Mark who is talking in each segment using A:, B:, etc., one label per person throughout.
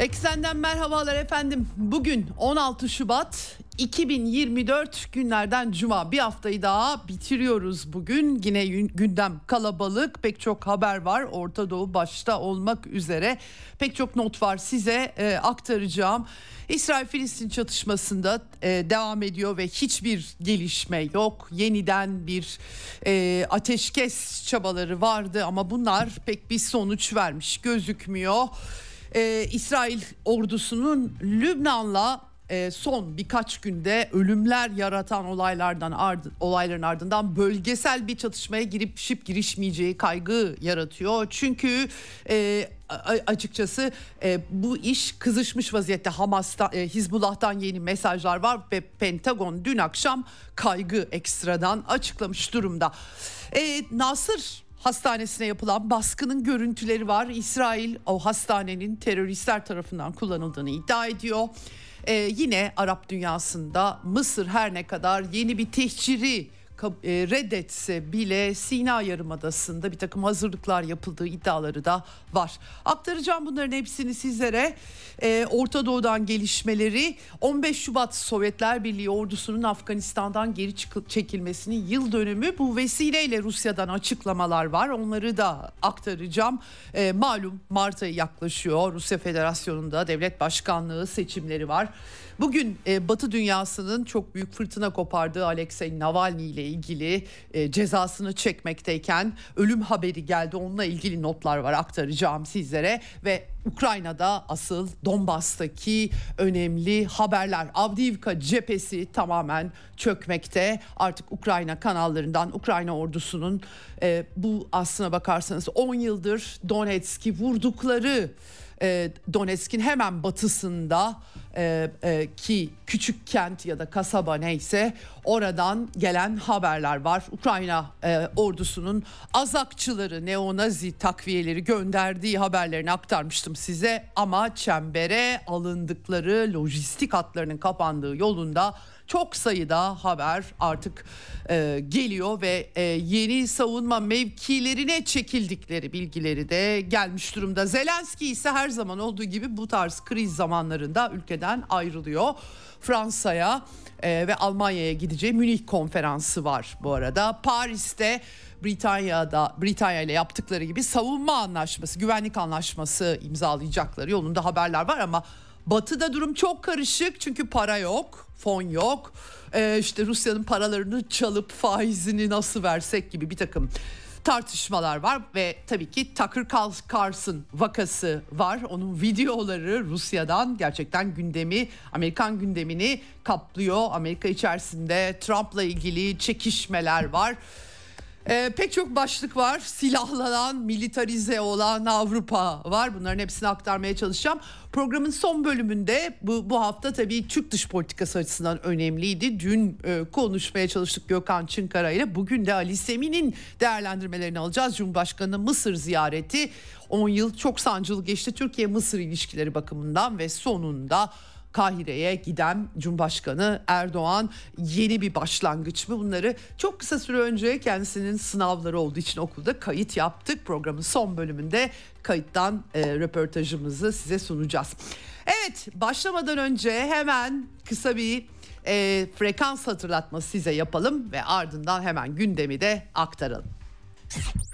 A: Eksenden merhabalar efendim. Bugün 16 Şubat 2024 günlerden cuma bir haftayı daha bitiriyoruz bugün. Yine gündem kalabalık pek çok haber var Orta Doğu başta olmak üzere pek çok not var size e, aktaracağım. İsrail-Filistin çatışmasında e, devam ediyor ve hiçbir gelişme yok. Yeniden bir e, ateşkes çabaları vardı ama bunlar pek bir sonuç vermiş gözükmüyor e, İsrail ordusunun Lübnan'la e, son birkaç günde ölümler yaratan olaylardan ard, olayların ardından bölgesel bir çatışmaya girip şip girişmeyeceği kaygı yaratıyor. Çünkü e, açıkçası e, bu iş kızışmış vaziyette Hamas'ta e, Hizbullah'tan yeni mesajlar var ve Pentagon dün akşam kaygı ekstradan açıklamış durumda. E, Nasır hastanesine yapılan baskının görüntüleri var. İsrail o hastanenin teröristler tarafından kullanıldığını iddia ediyor. Ee, yine Arap dünyasında Mısır her ne kadar yeni bir tehciri reddetse bile Sina Yarımadası'nda bir takım hazırlıklar yapıldığı iddiaları da var. Aktaracağım bunların hepsini sizlere. Ee, Orta Doğu'dan gelişmeleri 15 Şubat Sovyetler Birliği ordusunun Afganistan'dan geri çekilmesinin yıl dönümü bu vesileyle Rusya'dan açıklamalar var. Onları da aktaracağım. Ee, malum Mart ayı yaklaşıyor. Rusya Federasyonu'nda devlet başkanlığı seçimleri var. Bugün e, Batı dünyasının çok büyük fırtına kopardığı Alexei Navalny ile ilgili e, cezasını çekmekteyken ölüm haberi geldi. Onunla ilgili notlar var aktaracağım sizlere ve Ukrayna'da asıl Donbas'taki önemli haberler. Avdiivka cephesi tamamen çökmekte. Artık Ukrayna kanallarından Ukrayna ordusunun e, bu aslına bakarsanız 10 yıldır Donetsk'i vurdukları e, Donetsk'in hemen batısında e, e, ki küçük kent ya da kasaba neyse oradan gelen haberler var. Ukrayna e, ordusunun azakçıları, neonazi takviyeleri gönderdiği haberlerini aktarmıştım size ama çembere alındıkları lojistik hatlarının kapandığı yolunda çok sayıda haber artık e, geliyor ve e, yeni savunma mevkilerine çekildikleri bilgileri de gelmiş durumda. Zelenski ise her zaman olduğu gibi bu tarz kriz zamanlarında ülkeden ayrılıyor. Fransa'ya e, ve Almanya'ya gideceği Münih konferansı var bu arada. Paris'te Britanya'da Britanya ile yaptıkları gibi savunma anlaşması, güvenlik anlaşması imzalayacakları yolunda haberler var ama Batı'da durum çok karışık çünkü para yok, fon yok. Ee, işte Rusya'nın paralarını çalıp faizini nasıl versek gibi bir takım tartışmalar var ve tabii ki Tucker Carlson vakası var. Onun videoları Rusya'dan gerçekten gündemi, Amerikan gündemini kaplıyor. Amerika içerisinde Trump'la ilgili çekişmeler var. Ee, pek çok başlık var. Silahlanan, militarize olan Avrupa var. Bunların hepsini aktarmaya çalışacağım. Programın son bölümünde bu, bu hafta tabii Türk dış politikası açısından önemliydi. Dün e, konuşmaya çalıştık Gökhan Çınkara ile. Bugün de Ali Semi'nin değerlendirmelerini alacağız. Cumhurbaşkanı Mısır ziyareti 10 yıl çok sancılı geçti Türkiye-Mısır ilişkileri bakımından ve sonunda Kahire'ye giden Cumhurbaşkanı Erdoğan yeni bir başlangıç mı? Bunları çok kısa süre önce kendisinin sınavları olduğu için okulda kayıt yaptık. Programın son bölümünde kayıttan e, röportajımızı size sunacağız. Evet başlamadan önce hemen kısa bir e, frekans hatırlatması size yapalım ve ardından hemen gündemi de aktaralım.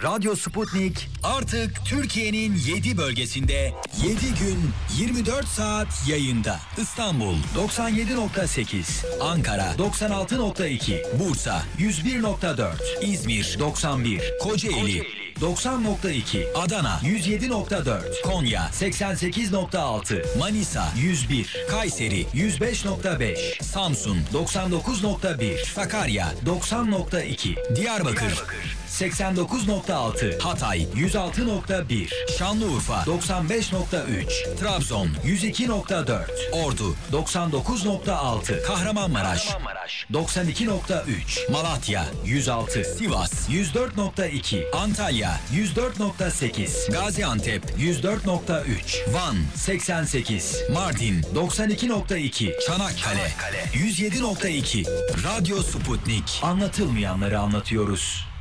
B: Radyo Sputnik artık Türkiye'nin 7 bölgesinde 7 gün 24 saat yayında. İstanbul 97.8, Ankara 96.2, Bursa 101.4, İzmir 91, Kocaeli, Kocaeli 90.2, Adana 107.4, Konya 88.6, Manisa 101, Kayseri 105.5, Samsun 99.1, Sakarya 90.2, Diyarbakır, Diyarbakır 89.6, Hatay 106.1, Şanlıurfa 95.3, Trabzon 102.4, Ordu 99.6, Kahramanmaraş 92.3, Malatya 106, Sivas 104.2, Antalya 104.8, Gaziantep 104.3, Van 88, Mardin 92.2, Çanakkale 107.2, Radyo Sputnik. Anlatılmayanları anlatıyoruz.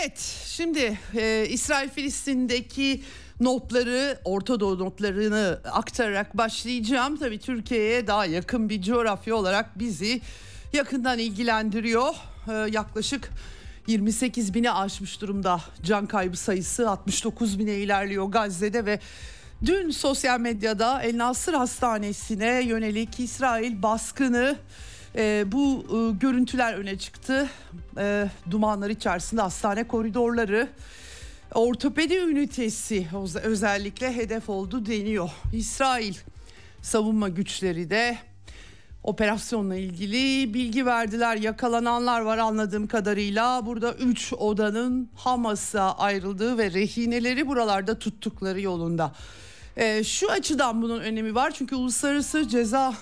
A: Evet şimdi e, İsrail Filistin'deki notları Orta Doğu notlarını aktararak başlayacağım. Tabii Türkiye'ye daha yakın bir coğrafya olarak bizi yakından ilgilendiriyor. E, yaklaşık 28 bini aşmış durumda can kaybı sayısı 69 bine ilerliyor Gazze'de ve dün sosyal medyada El Nasır Hastanesi'ne yönelik İsrail baskını e, bu e, görüntüler öne çıktı. E, dumanlar içerisinde hastane koridorları, ortopedi ünitesi özellikle hedef oldu deniyor. İsrail savunma güçleri de operasyonla ilgili bilgi verdiler. Yakalananlar var anladığım kadarıyla. Burada 3 odanın Hamas'a ayrıldığı ve rehineleri buralarda tuttukları yolunda. E, şu açıdan bunun önemi var çünkü uluslararası ceza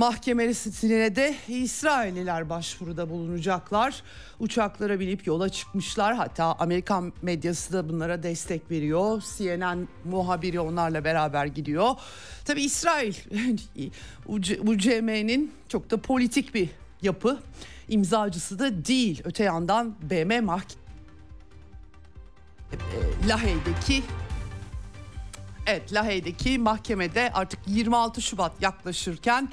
A: Mahkemesine de İsrailliler başvuruda bulunacaklar. Uçaklara binip yola çıkmışlar. Hatta Amerikan medyası da bunlara destek veriyor. CNN muhabiri onlarla beraber gidiyor. Tabi İsrail UCM'nin çok da politik bir yapı. imzacısı da değil. Öte yandan BM mahkemesi Lahey'deki Evet Lahey'deki mahkemede artık 26 Şubat yaklaşırken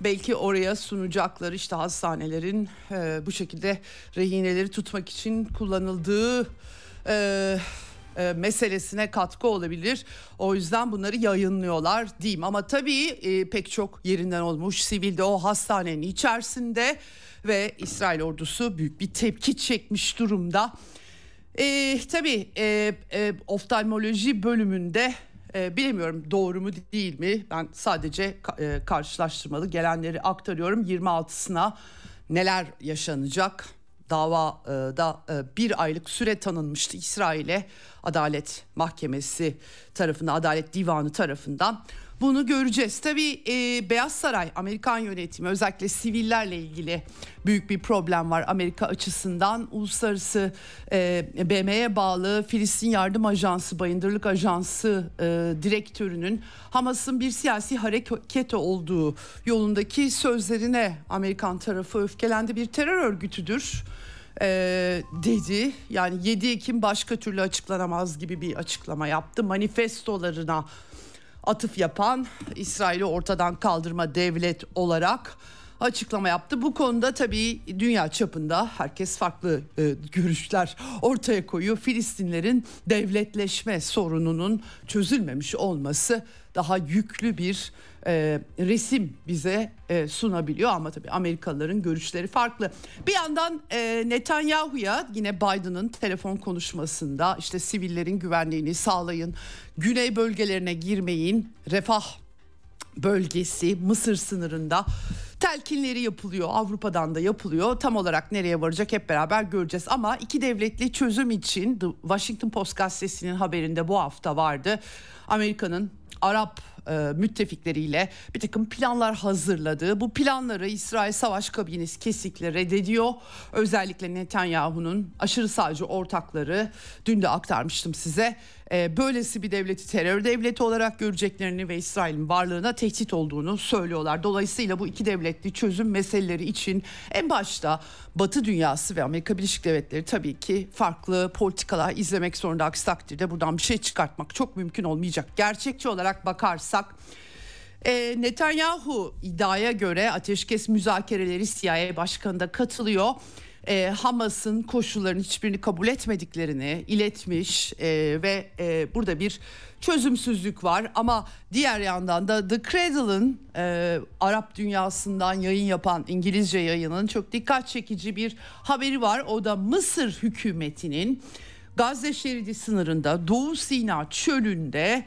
A: belki oraya sunacakları işte hastanelerin e, bu şekilde rehineleri tutmak için kullanıldığı e, e, meselesine katkı olabilir. O yüzden bunları yayınlıyorlar diyeyim. Ama tabii e, pek çok yerinden olmuş sivilde o hastanenin içerisinde ve İsrail ordusu büyük bir tepki çekmiş durumda. E, tabii e, e, oftalmoloji bölümünde e, bilemiyorum doğru mu değil mi? Ben sadece e, karşılaştırmalı gelenleri aktarıyorum. 26'sına neler yaşanacak? Davada e, bir aylık süre tanınmıştı İsrail'e Adalet Mahkemesi tarafından, Adalet Divanı tarafından. Bunu göreceğiz. Tabii e, Beyaz Saray, Amerikan yönetimi özellikle sivillerle ilgili büyük bir problem var Amerika açısından. Uluslararası e, BM'ye bağlı Filistin Yardım Ajansı, Bayındırlık Ajansı e, direktörünün Hamas'ın bir siyasi hareket olduğu yolundaki sözlerine Amerikan tarafı öfkelendi. Bir terör örgütüdür e, dedi. Yani 7 Ekim başka türlü açıklanamaz gibi bir açıklama yaptı. Manifestolarına atıf yapan İsrail'i ortadan kaldırma devlet olarak açıklama yaptı. Bu konuda tabii dünya çapında herkes farklı e, görüşler ortaya koyuyor. Filistinlerin devletleşme sorununun çözülmemiş olması daha yüklü bir e, resim bize e, sunabiliyor ama tabii Amerikalıların görüşleri farklı. Bir yandan e, Netanyahu'ya yine Biden'ın telefon konuşmasında işte sivillerin güvenliğini sağlayın, güney bölgelerine girmeyin, refah bölgesi Mısır sınırında telkinleri yapılıyor. Avrupa'dan da yapılıyor. Tam olarak nereye varacak hep beraber göreceğiz. Ama iki devletli çözüm için The Washington Post gazetesinin haberinde bu hafta vardı. Amerika'nın Arap e, müttefikleriyle bir takım planlar hazırladığı bu planları İsrail Savaş Kabinesi kesinlikle reddediyor. Özellikle Netanyahu'nun aşırı sağcı ortakları dün de aktarmıştım size. E, böylesi bir devleti terör devleti olarak göreceklerini ve İsrail'in varlığına tehdit olduğunu söylüyorlar. Dolayısıyla bu iki devletli çözüm meseleleri için en başta Batı dünyası ve Amerika Birleşik Devletleri tabii ki farklı politikalar izlemek zorunda. Aksi takdirde buradan bir şey çıkartmak çok mümkün olmayacak. Gerçekçi olarak bakarsak e, Netanyahu iddiaya göre ateşkes müzakereleri CIA Başkanı da katılıyor. E, Hamas'ın koşullarının hiçbirini kabul etmediklerini iletmiş e, ve e, burada bir çözümsüzlük var ama diğer yandan da The Cradle'ın e, Arap dünyasından yayın yapan İngilizce yayının çok dikkat çekici bir haberi var. O da Mısır hükümetinin Gazze şeridi sınırında Doğu Sina çölünde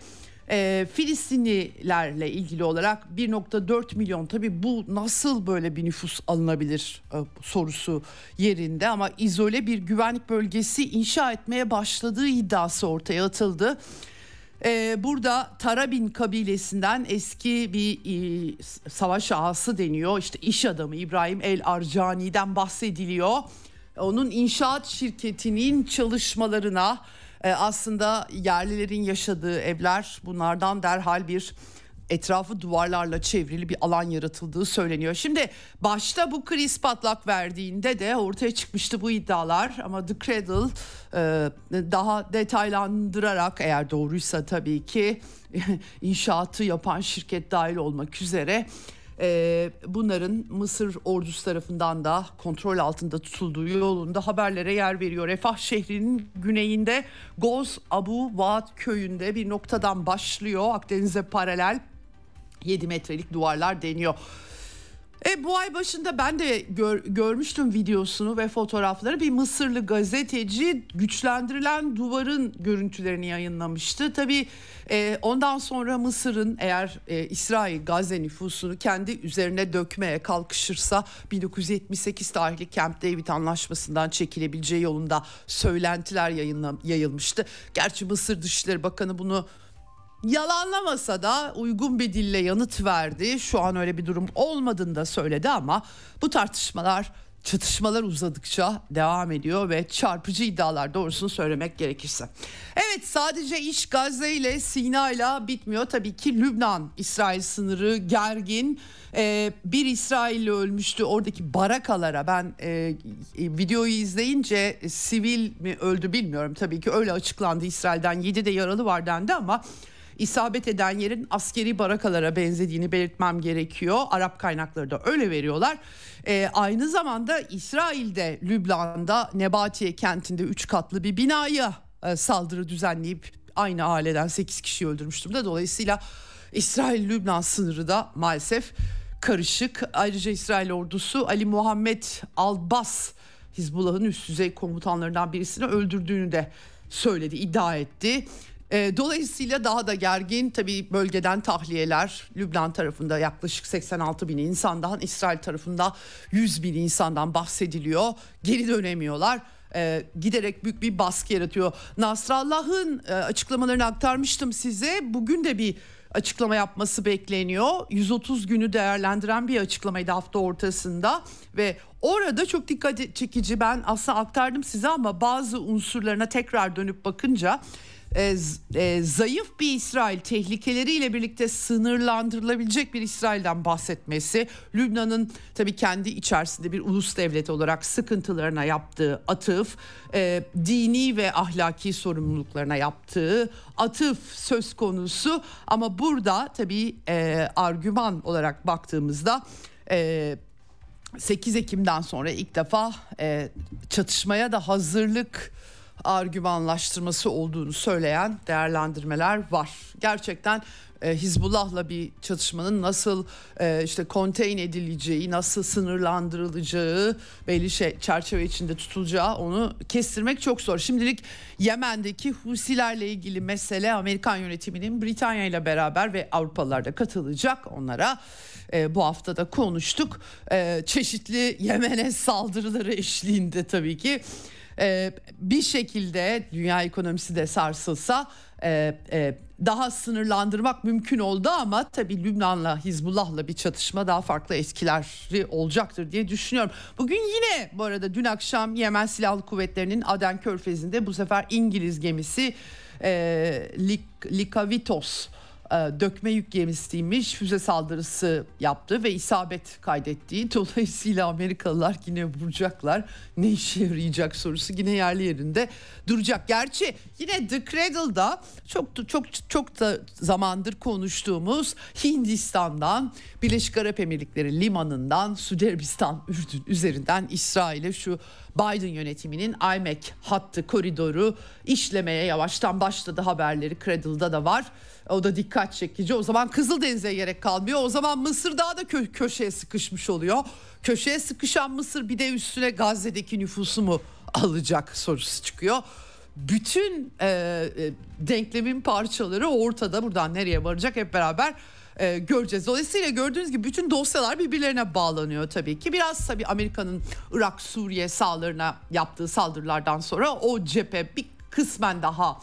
A: e, Filistinlilerle ilgili olarak 1.4 milyon tabi bu nasıl böyle bir nüfus alınabilir e, sorusu yerinde ama izole bir güvenlik bölgesi inşa etmeye başladığı iddiası ortaya atıldı. Ee, burada Tarabin kabilesinden eski bir e, savaş ağası deniyor. İşte iş adamı İbrahim El Arcani'den bahsediliyor. Onun inşaat şirketinin çalışmalarına e, aslında yerlilerin yaşadığı evler bunlardan derhal bir etrafı duvarlarla çevrili bir alan yaratıldığı söyleniyor. Şimdi başta bu kriz patlak verdiğinde de ortaya çıkmıştı bu iddialar ama The Cradle e, daha detaylandırarak eğer doğruysa tabii ki inşaatı yapan şirket dahil olmak üzere e, bunların Mısır ordusu tarafından da kontrol altında tutulduğu yolunda haberlere yer veriyor. Refah şehrinin güneyinde Goz Abu Vaat köyünde bir noktadan başlıyor Akdeniz'e paralel 7 metrelik duvarlar deniyor. E, bu ay başında ben de gör, görmüştüm videosunu ve fotoğrafları. Bir Mısırlı gazeteci güçlendirilen duvarın görüntülerini yayınlamıştı. Tabii e, ondan sonra Mısır'ın eğer e, İsrail Gazze nüfusunu kendi üzerine dökmeye kalkışırsa 1978 tarihli Camp David anlaşmasından çekilebileceği yolunda söylentiler yayınla, yayılmıştı. Gerçi Mısır Dışişleri Bakanı bunu yalanlamasa da uygun bir dille yanıt verdi. Şu an öyle bir durum olmadığını da söyledi ama bu tartışmalar çatışmalar uzadıkça devam ediyor ve çarpıcı iddialar doğrusunu söylemek gerekirse. Evet sadece iş Gazze ile Sina ile bitmiyor. Tabii ki Lübnan İsrail sınırı gergin. Ee, bir İsrailli ölmüştü oradaki barakalara ben e, e, videoyu izleyince sivil mi öldü bilmiyorum. Tabii ki öyle açıklandı İsrail'den 7 de yaralı var dendi ama isabet eden yerin askeri barakalara benzediğini belirtmem gerekiyor. Arap kaynakları da öyle veriyorlar. Ee, aynı zamanda İsrail'de Lübnan'da Nebatiye kentinde 3 katlı bir binaya e, saldırı düzenleyip aynı aileden 8 kişi öldürmüş durumda. Dolayısıyla İsrail-Lübnan sınırı da maalesef karışık. Ayrıca İsrail ordusu Ali Muhammed Albas Hizbullah'ın üst düzey komutanlarından birisini öldürdüğünü de söyledi, iddia etti. E, dolayısıyla daha da gergin tabii bölgeden tahliyeler Lübnan tarafında yaklaşık 86 bin insandan İsrail tarafında 100 bin insandan bahsediliyor. Geri dönemiyorlar e, giderek büyük bir baskı yaratıyor. Nasrallah'ın e, açıklamalarını aktarmıştım size. Bugün de bir açıklama yapması bekleniyor. 130 günü değerlendiren bir açıklamaydı hafta ortasında ve orada çok dikkat çekici ben aslında aktardım size ama bazı unsurlarına tekrar dönüp bakınca e, e, zayıf bir İsrail tehlikeleriyle birlikte sınırlandırılabilecek bir İsrail'den bahsetmesi, Lübnan'ın tabii kendi içerisinde bir ulus devlet olarak sıkıntılarına yaptığı atıf, e, dini ve ahlaki sorumluluklarına yaptığı atıf söz konusu. Ama burada tabii e, argüman olarak baktığımızda e, 8 Ekim'den sonra ilk defa e, çatışmaya da hazırlık argümanlaştırması olduğunu söyleyen değerlendirmeler var. Gerçekten e, Hizbullah'la bir çatışmanın nasıl e, işte konteyn edileceği, nasıl sınırlandırılacağı, belli şey çerçeve içinde tutulacağı onu kestirmek çok zor. Şimdilik Yemen'deki Husilerle ilgili mesele Amerikan yönetiminin Britanya ile beraber ve Avrupalılar da katılacak onlara. E, bu hafta da konuştuk. E, çeşitli Yemen'e saldırıları eşliğinde tabii ki e, bir şekilde dünya ekonomisi de sarsılsa e, e, daha sınırlandırmak mümkün oldu ama tabii Lübnan'la Hizbullah'la bir çatışma daha farklı etkileri olacaktır diye düşünüyorum. Bugün yine bu arada dün akşam Yemen Silahlı Kuvvetleri'nin Aden Körfezi'nde bu sefer İngiliz gemisi e, Lik, Likavitos dökme yük gemisiymiş füze saldırısı yaptı ve isabet kaydettiği dolayısıyla Amerikalılar yine vuracaklar ne işe yarayacak sorusu yine yerli yerinde duracak. Gerçi yine The Cradle'da çok çok çok da zamandır konuştuğumuz Hindistan'dan Birleşik Arap Emirlikleri limanından Suudi Arabistan üzerinden İsrail'e şu Biden yönetiminin IMEC hattı koridoru işlemeye yavaştan başladı haberleri Cradle'da da var. O da dikkat çekici. O zaman Kızıldeniz'e gerek kalmıyor. O zaman Mısır daha da kö- köşeye sıkışmış oluyor. Köşeye sıkışan Mısır bir de üstüne Gazze'deki nüfusu mu alacak sorusu çıkıyor. bütün e, e, denklemin parçaları ortada. Buradan nereye varacak hep beraber e, göreceğiz. Dolayısıyla gördüğünüz gibi bütün dosyalar birbirlerine bağlanıyor tabii ki. Biraz tabii Amerika'nın Irak, Suriye sağlarına yaptığı saldırılardan sonra o cephe bir kısmen daha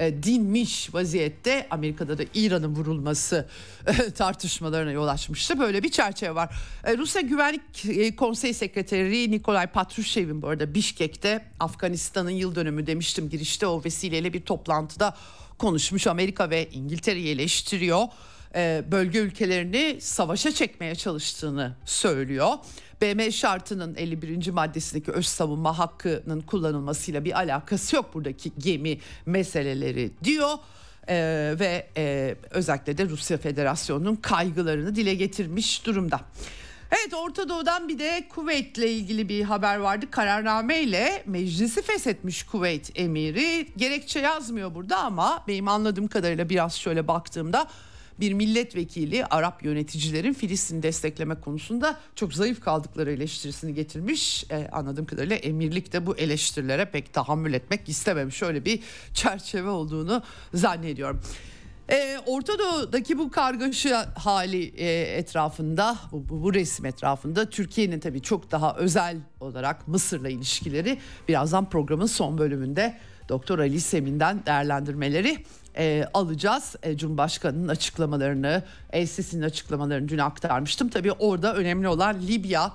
A: e, dinmiş vaziyette Amerika'da da İran'ın vurulması e, tartışmalarına yol açmıştı. Böyle bir çerçeve var. E, Rusya Güvenlik e, Konseyi Sekreteri Nikolay Patrushev'in bu arada Bişkek'te Afganistan'ın yıl dönümü demiştim girişte o vesileyle bir toplantıda konuşmuş. Amerika ve İngiltere'yi eleştiriyor. Bölge ülkelerini savaşa çekmeye çalıştığını söylüyor. BM şartının 51. maddesindeki öz savunma hakkının kullanılmasıyla bir alakası yok buradaki gemi meseleleri diyor. Ee, ve e, özellikle de Rusya Federasyonu'nun kaygılarını dile getirmiş durumda. Evet Orta Doğu'dan bir de Kuveyt ile ilgili bir haber vardı. Kararname ile meclisi feshetmiş Kuveyt emiri. Gerekçe yazmıyor burada ama benim anladığım kadarıyla biraz şöyle baktığımda bir milletvekili Arap yöneticilerin Filistin destekleme konusunda çok zayıf kaldıkları eleştirisini getirmiş. Ee, anladığım kadarıyla emirlik de bu eleştirilere pek tahammül etmek istememiş. Öyle bir çerçeve olduğunu zannediyorum. Ee, Orta Doğu'daki bu kargaşa hali e, etrafında, bu, bu, bu resim etrafında Türkiye'nin tabii çok daha özel olarak Mısır'la ilişkileri birazdan programın son bölümünde Doktor Ali Semin'den değerlendirmeleri e, alacağız. E, Cumhurbaşkanı'nın açıklamalarını, El açıklamalarını dün aktarmıştım. Tabii orada önemli olan Libya,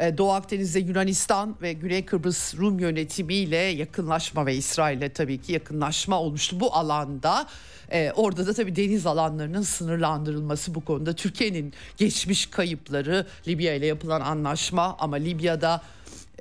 A: e, Doğu Akdeniz'de Yunanistan ve Güney Kıbrıs Rum yönetimiyle yakınlaşma ve İsrail'le tabii ki yakınlaşma olmuştu bu alanda. Ee, orada da tabii deniz alanlarının sınırlandırılması bu konuda Türkiye'nin geçmiş kayıpları Libya ile yapılan anlaşma ama Libya'da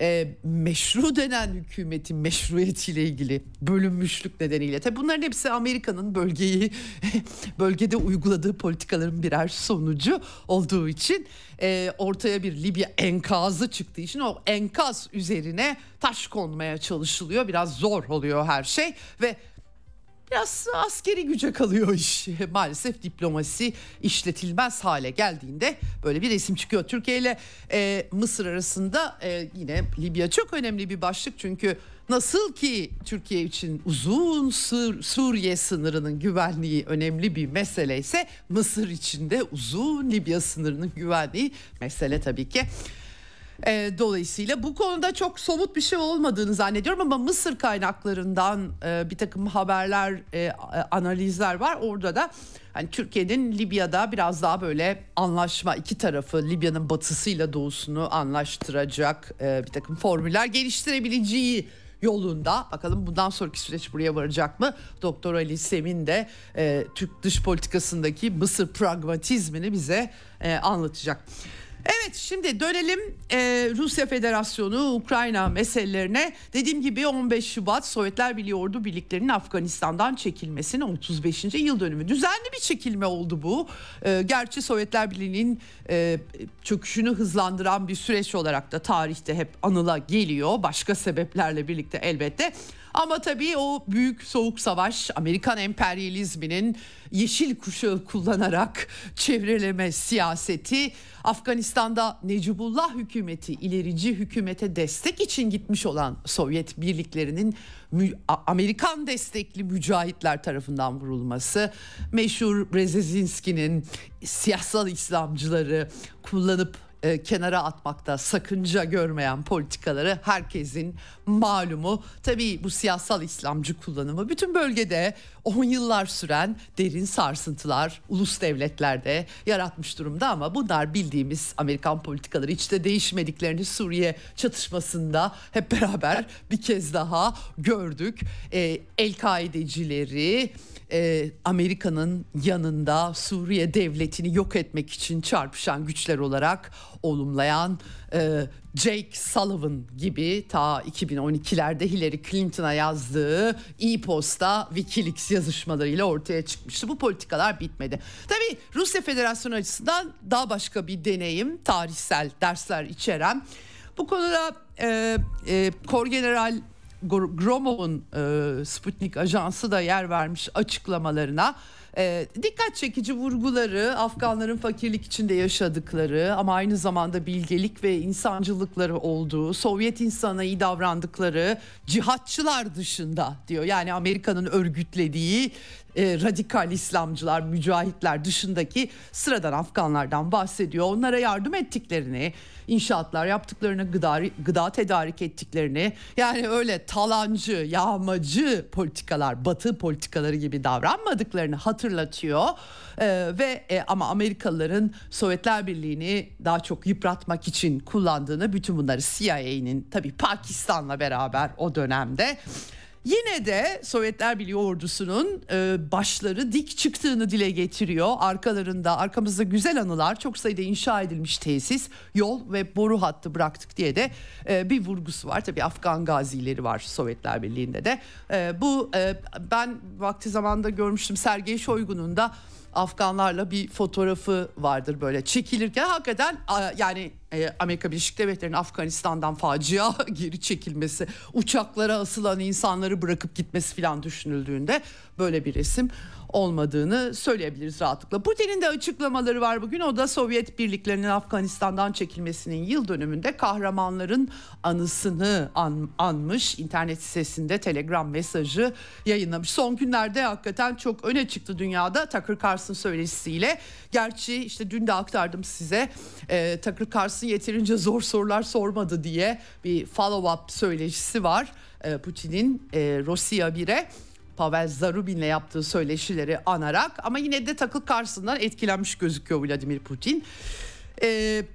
A: e, meşru denen hükümetin meşruiyetiyle ilgili bölünmüşlük nedeniyle. Tabi bunların hepsi Amerika'nın bölgeyi bölgede uyguladığı politikaların birer sonucu olduğu için e, ortaya bir Libya enkazı çıktığı için o enkaz üzerine taş konmaya çalışılıyor. Biraz zor oluyor her şey ve biraz askeri güce kalıyor iş. Maalesef diplomasi işletilmez hale geldiğinde böyle bir resim çıkıyor. Türkiye ile e, Mısır arasında e, yine Libya çok önemli bir başlık çünkü nasıl ki Türkiye için uzun Sur Suriye sınırının güvenliği önemli bir mesele ise Mısır için de uzun Libya sınırının güvenliği mesele tabii ki. E, dolayısıyla bu konuda çok somut bir şey olmadığını zannediyorum ama Mısır kaynaklarından e, bir takım haberler, e, analizler var. Orada da hani Türkiye'nin Libya'da biraz daha böyle anlaşma iki tarafı Libya'nın batısıyla doğusunu anlaştıracak e, bir takım formüller geliştirebileceği yolunda. Bakalım bundan sonraki süreç buraya varacak mı? Doktor Ali Semin de e, Türk dış politikasındaki Mısır pragmatizmini bize e, anlatacak. Evet şimdi dönelim e, Rusya Federasyonu Ukrayna meselelerine. Dediğim gibi 15 Şubat Sovyetler Birliği ordu birliklerinin Afganistan'dan çekilmesinin 35. yıl dönümü. Düzenli bir çekilme oldu bu. E, gerçi Sovyetler Birliği'nin e, çöküşünü hızlandıran bir süreç olarak da tarihte hep anıla geliyor. Başka sebeplerle birlikte elbette. Ama tabii o büyük soğuk savaş Amerikan emperyalizminin yeşil kuşağı kullanarak çevreleme siyaseti Afganistan'da Necibullah hükümeti ilerici hükümete destek için gitmiş olan Sovyet birliklerinin Amerikan destekli mücahitler tarafından vurulması, meşhur Brezezinski'nin siyasal İslamcıları kullanıp e, kenara atmakta sakınca görmeyen politikaları herkesin malumu. Tabii bu siyasal İslamcı kullanımı bütün bölgede 10 yıllar süren derin sarsıntılar ulus devletlerde yaratmış durumda ama bunlar bildiğimiz Amerikan politikaları hiç de değişmediklerini Suriye çatışmasında hep beraber bir kez daha gördük. E, El-Kaidecileri e, Amerika'nın yanında Suriye devletini yok etmek için çarpışan güçler olarak olumlayan e, Jake Sullivan gibi ta 2012'lerde Hillary Clinton'a yazdığı e-posta Wikileaks yazışmalarıyla ortaya çıkmıştı. Bu politikalar bitmedi. Tabii Rusya Federasyonu açısından daha başka bir deneyim, tarihsel dersler içeren. Bu konuda e, e, Kor General Gromov'un e, Sputnik ajansı da yer vermiş açıklamalarına. E, dikkat çekici vurguları Afganların fakirlik içinde yaşadıkları ama aynı zamanda bilgelik ve insancılıkları olduğu, Sovyet insana iyi davrandıkları cihatçılar dışında diyor. Yani Amerika'nın örgütlediği e, radikal İslamcılar, mücahitler dışındaki sıradan Afganlardan bahsediyor. Onlara yardım ettiklerini, inşaatlar yaptıklarını, gıda, gıda tedarik ettiklerini yani öyle talancı, yağmacı politikalar, batı politikaları gibi davranmadıklarını hatırlatıyor. Ee, ve e, ama Amerikalıların Sovyetler Birliği'ni daha çok yıpratmak için kullandığını bütün bunları CIA'nin tabii Pakistan'la beraber o dönemde Yine de Sovyetler Birliği ordusunun e, başları dik çıktığını dile getiriyor. Arkalarında arkamızda güzel anılar çok sayıda inşa edilmiş tesis, yol ve boru hattı bıraktık diye de e, bir vurgusu var. Tabii Afgan gazileri var Sovyetler Birliği'nde de. E, bu e, ben vakti zamanda görmüştüm Sergey Shoigu'nun da Afganlarla bir fotoğrafı vardır böyle çekilirken hakikaten yani Amerika Birleşik Devletleri'nin Afganistan'dan facia geri çekilmesi, uçaklara asılan insanları bırakıp gitmesi falan düşünüldüğünde böyle bir resim olmadığını söyleyebiliriz rahatlıkla. Putin'in de açıklamaları var bugün. O da Sovyet birliklerinin Afganistan'dan çekilmesinin yıl dönümünde kahramanların anısını an, anmış. internet sitesinde Telegram mesajı yayınlamış. Son günlerde hakikaten çok öne çıktı dünyada Tucker Carlson söyleşisiyle. Gerçi işte dün de aktardım size e, Tucker Carlson yeterince zor sorular sormadı diye bir follow-up söyleşisi var. E, Putin'in e, Rusya 1'e Pavel Zarubin'le yaptığı söyleşileri anarak ama yine de takıl karşısından etkilenmiş gözüküyor Vladimir Putin. Ee,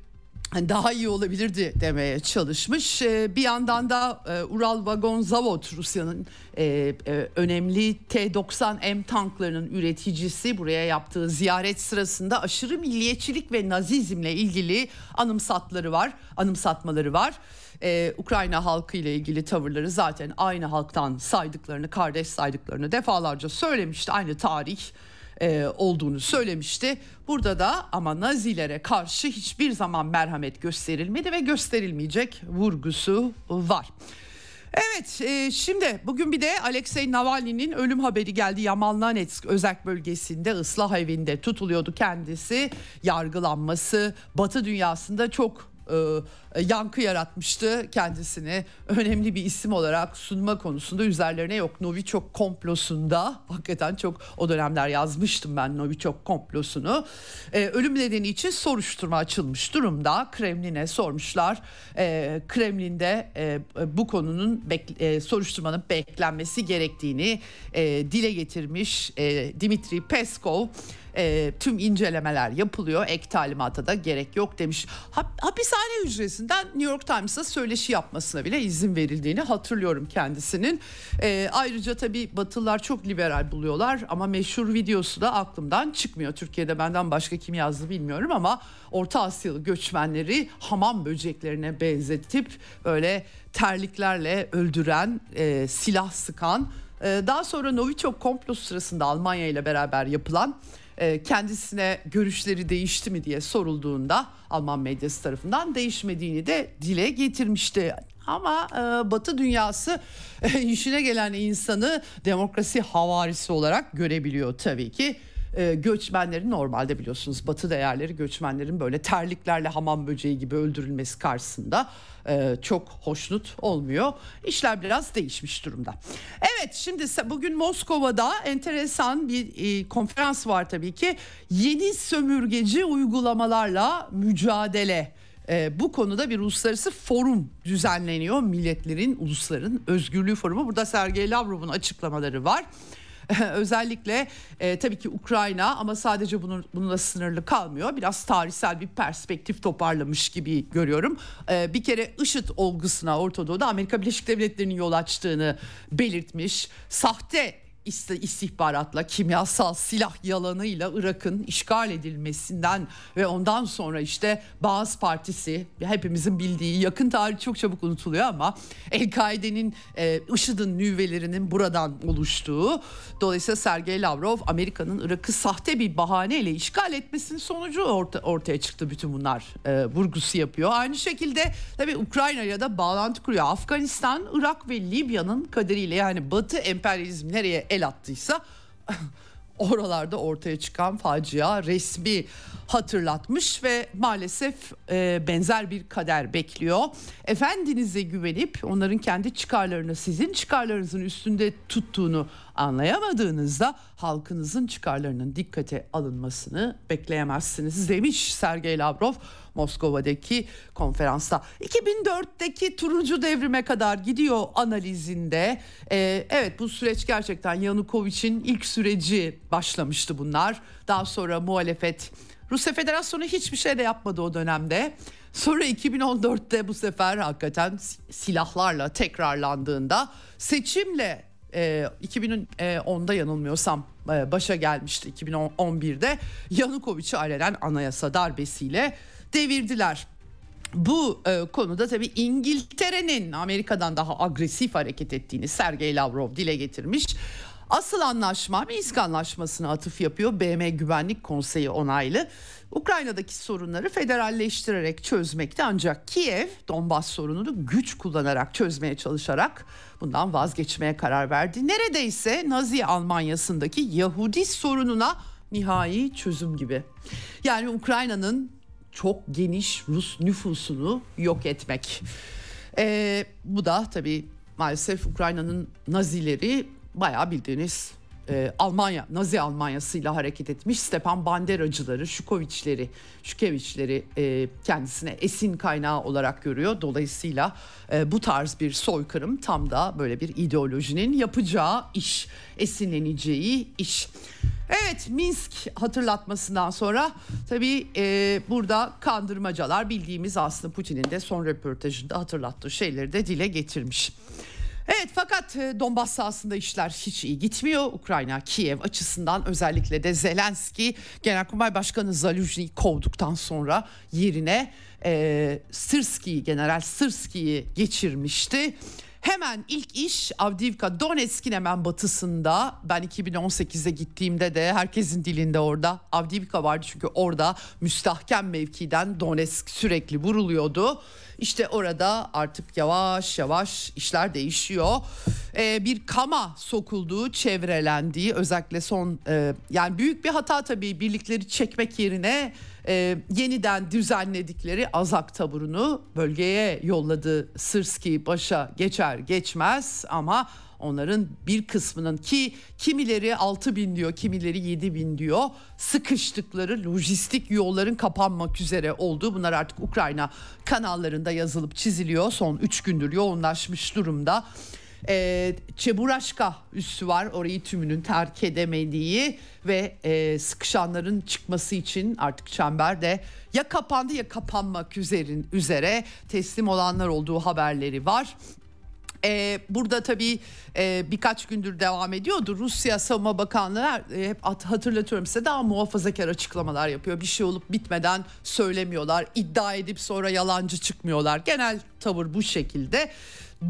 A: daha iyi olabilirdi demeye çalışmış. Ee, bir yandan da e, Ural Vagon Zavod Rusya'nın e, e, önemli T-90M tanklarının üreticisi buraya yaptığı ziyaret sırasında aşırı milliyetçilik ve nazizmle ilgili anımsatları var, anımsatmaları var ee, Ukrayna halkı ile ilgili tavırları zaten aynı halktan saydıklarını, kardeş saydıklarını defalarca söylemişti. Aynı tarih e, olduğunu söylemişti. Burada da ama Nazilere karşı hiçbir zaman merhamet gösterilmedi ve gösterilmeyecek vurgusu var. Evet e, şimdi bugün bir de Alexei Navalny'nin ölüm haberi geldi. Yamalnanetsk özel bölgesinde ıslah evinde tutuluyordu kendisi. Yargılanması Batı dünyasında çok e, yankı yaratmıştı kendisini. Önemli bir isim olarak sunma konusunda üzerlerine yok. Novichok komplosunda hakikaten çok o dönemler yazmıştım ben Novichok komplosunu. E, ölüm nedeni için soruşturma açılmış durumda. Kremlin'e sormuşlar. E, Kremlin'de e, bu konunun bek, e, soruşturmanın beklenmesi gerektiğini e, dile getirmiş e, Dimitri Peskov e, tüm incelemeler yapılıyor. Ek talimata da gerek yok demiş. hapishane hücresinden New York Times'a söyleşi yapmasına bile izin verildiğini hatırlıyorum kendisinin. E, ayrıca tabii Batılılar çok liberal buluyorlar ama meşhur videosu da aklımdan çıkmıyor. Türkiye'de benden başka kim yazdı bilmiyorum ama Orta Asyalı göçmenleri hamam böceklerine benzetip böyle terliklerle öldüren, e, silah sıkan e, daha sonra Novichok komplosu sırasında Almanya ile beraber yapılan kendisine görüşleri değişti mi diye sorulduğunda Alman medyası tarafından değişmediğini de dile getirmişti. Ama e, Batı dünyası e, işine gelen insanı demokrasi havarisi olarak görebiliyor tabii ki e, göçmenlerin normalde biliyorsunuz batı değerleri göçmenlerin böyle terliklerle hamam böceği gibi öldürülmesi karşısında e, çok hoşnut olmuyor. İşler biraz değişmiş durumda. Evet şimdi bugün Moskova'da enteresan bir e, konferans var tabii ki. Yeni sömürgeci uygulamalarla mücadele. E, bu konuda bir uluslararası forum düzenleniyor. Milletlerin, ulusların özgürlüğü forumu. Burada Sergey Lavrov'un açıklamaları var. Özellikle e, tabii ki Ukrayna ama sadece bunun, bununla sınırlı kalmıyor. Biraz tarihsel bir perspektif toparlamış gibi görüyorum. E, bir kere IŞİD olgusuna Orta Doğu'da Amerika Birleşik Devletleri'nin yol açtığını belirtmiş. Sahte istihbaratla, kimyasal silah yalanıyla Irak'ın işgal edilmesinden ve ondan sonra işte Bağız Partisi hepimizin bildiği yakın tarih çok çabuk unutuluyor ama El-Kaide'nin e, IŞİD'in nüvelerinin buradan oluştuğu dolayısıyla Sergey Lavrov Amerika'nın Irak'ı sahte bir bahaneyle işgal etmesinin sonucu orta, ortaya çıktı bütün bunlar e, vurgusu yapıyor. Aynı şekilde tabii Ukrayna'ya da bağlantı kuruyor. Afganistan, Irak ve Libya'nın kaderiyle yani Batı emperyalizmi nereye el attıysa oralarda ortaya çıkan facia resmi hatırlatmış ve maalesef e, benzer bir kader bekliyor. Efendinize güvenip onların kendi çıkarlarını sizin çıkarlarınızın üstünde tuttuğunu anlayamadığınızda halkınızın çıkarlarının dikkate alınmasını bekleyemezsiniz demiş Sergey Lavrov Moskova'daki konferansta. 2004'teki turuncu devrime kadar gidiyor analizinde. Ee, evet bu süreç gerçekten Yanukovic'in ilk süreci başlamıştı bunlar. Daha sonra muhalefet Rusya Federasyonu hiçbir şey de yapmadı o dönemde. Sonra 2014'te bu sefer hakikaten silahlarla tekrarlandığında seçimle e, 2010'da yanılmıyorsam e, başa gelmişti 2011'de Yanukovic'i alenen anayasa darbesiyle devirdiler. Bu e, konuda tabii İngiltere'nin Amerika'dan daha agresif hareket ettiğini Sergey Lavrov dile getirmiş. Asıl anlaşma Minsk anlaşmasına atıf yapıyor. BM Güvenlik Konseyi onaylı. Ukrayna'daki sorunları federalleştirerek çözmekte ancak Kiev Donbas sorununu güç kullanarak çözmeye çalışarak bundan vazgeçmeye karar verdi. Neredeyse Nazi Almanya'sındaki Yahudi sorununa nihai çözüm gibi. Yani Ukrayna'nın çok geniş Rus nüfusunu yok etmek. Ee, bu da tabii maalesef Ukrayna'nın Nazileri bayağı bildiğiniz e, Almanya, Nazi Almanyası'yla hareket etmiş Stepan Banderacıları, Şukoviçleri, Şukeviçleri e, kendisine esin kaynağı olarak görüyor. Dolayısıyla e, bu tarz bir soykırım tam da böyle bir ideolojinin yapacağı iş, esinleneceği iş. Evet Minsk hatırlatmasından sonra tabii e, burada kandırmacalar bildiğimiz aslında Putin'in de son röportajında hatırlattığı şeyleri de dile getirmiş. Evet fakat e, Donbas sahasında işler hiç iyi gitmiyor. Ukrayna, Kiev açısından özellikle de Zelenski Genelkurmay Başkanı Zaluzhny'yi kovduktan sonra yerine e, Sırski'yi, General Sırski'yi geçirmişti. Hemen ilk iş Avdivka Donetsk'in hemen batısında ben 2018'de gittiğimde de herkesin dilinde orada Avdivka vardı çünkü orada müstahkem mevkiden Donetsk sürekli vuruluyordu. İşte orada artık yavaş yavaş işler değişiyor. Ee, bir kama sokulduğu, çevrelendiği özellikle son e, yani büyük bir hata tabii birlikleri çekmek yerine e, yeniden düzenledikleri Azak taburunu bölgeye yolladı. Sırski başa geçer geçmez ama onların bir kısmının ki kimileri 6 bin diyor kimileri 7 bin diyor sıkıştıkları lojistik yolların kapanmak üzere olduğu bunlar artık Ukrayna kanallarında yazılıp çiziliyor son 3 gündür yoğunlaşmış durumda. E, Çeburaşka üssü var orayı tümünün terk edemediği ve e, sıkışanların çıkması için artık çemberde ya kapandı ya kapanmak üzerin, üzere teslim olanlar olduğu haberleri var. Ee, burada tabii e, birkaç gündür devam ediyordu. Rusya Savunma Bakanlığı e, hep hatırlatıyorum size daha muhafazakar açıklamalar yapıyor. Bir şey olup bitmeden söylemiyorlar. iddia edip sonra yalancı çıkmıyorlar. Genel tavır bu şekilde.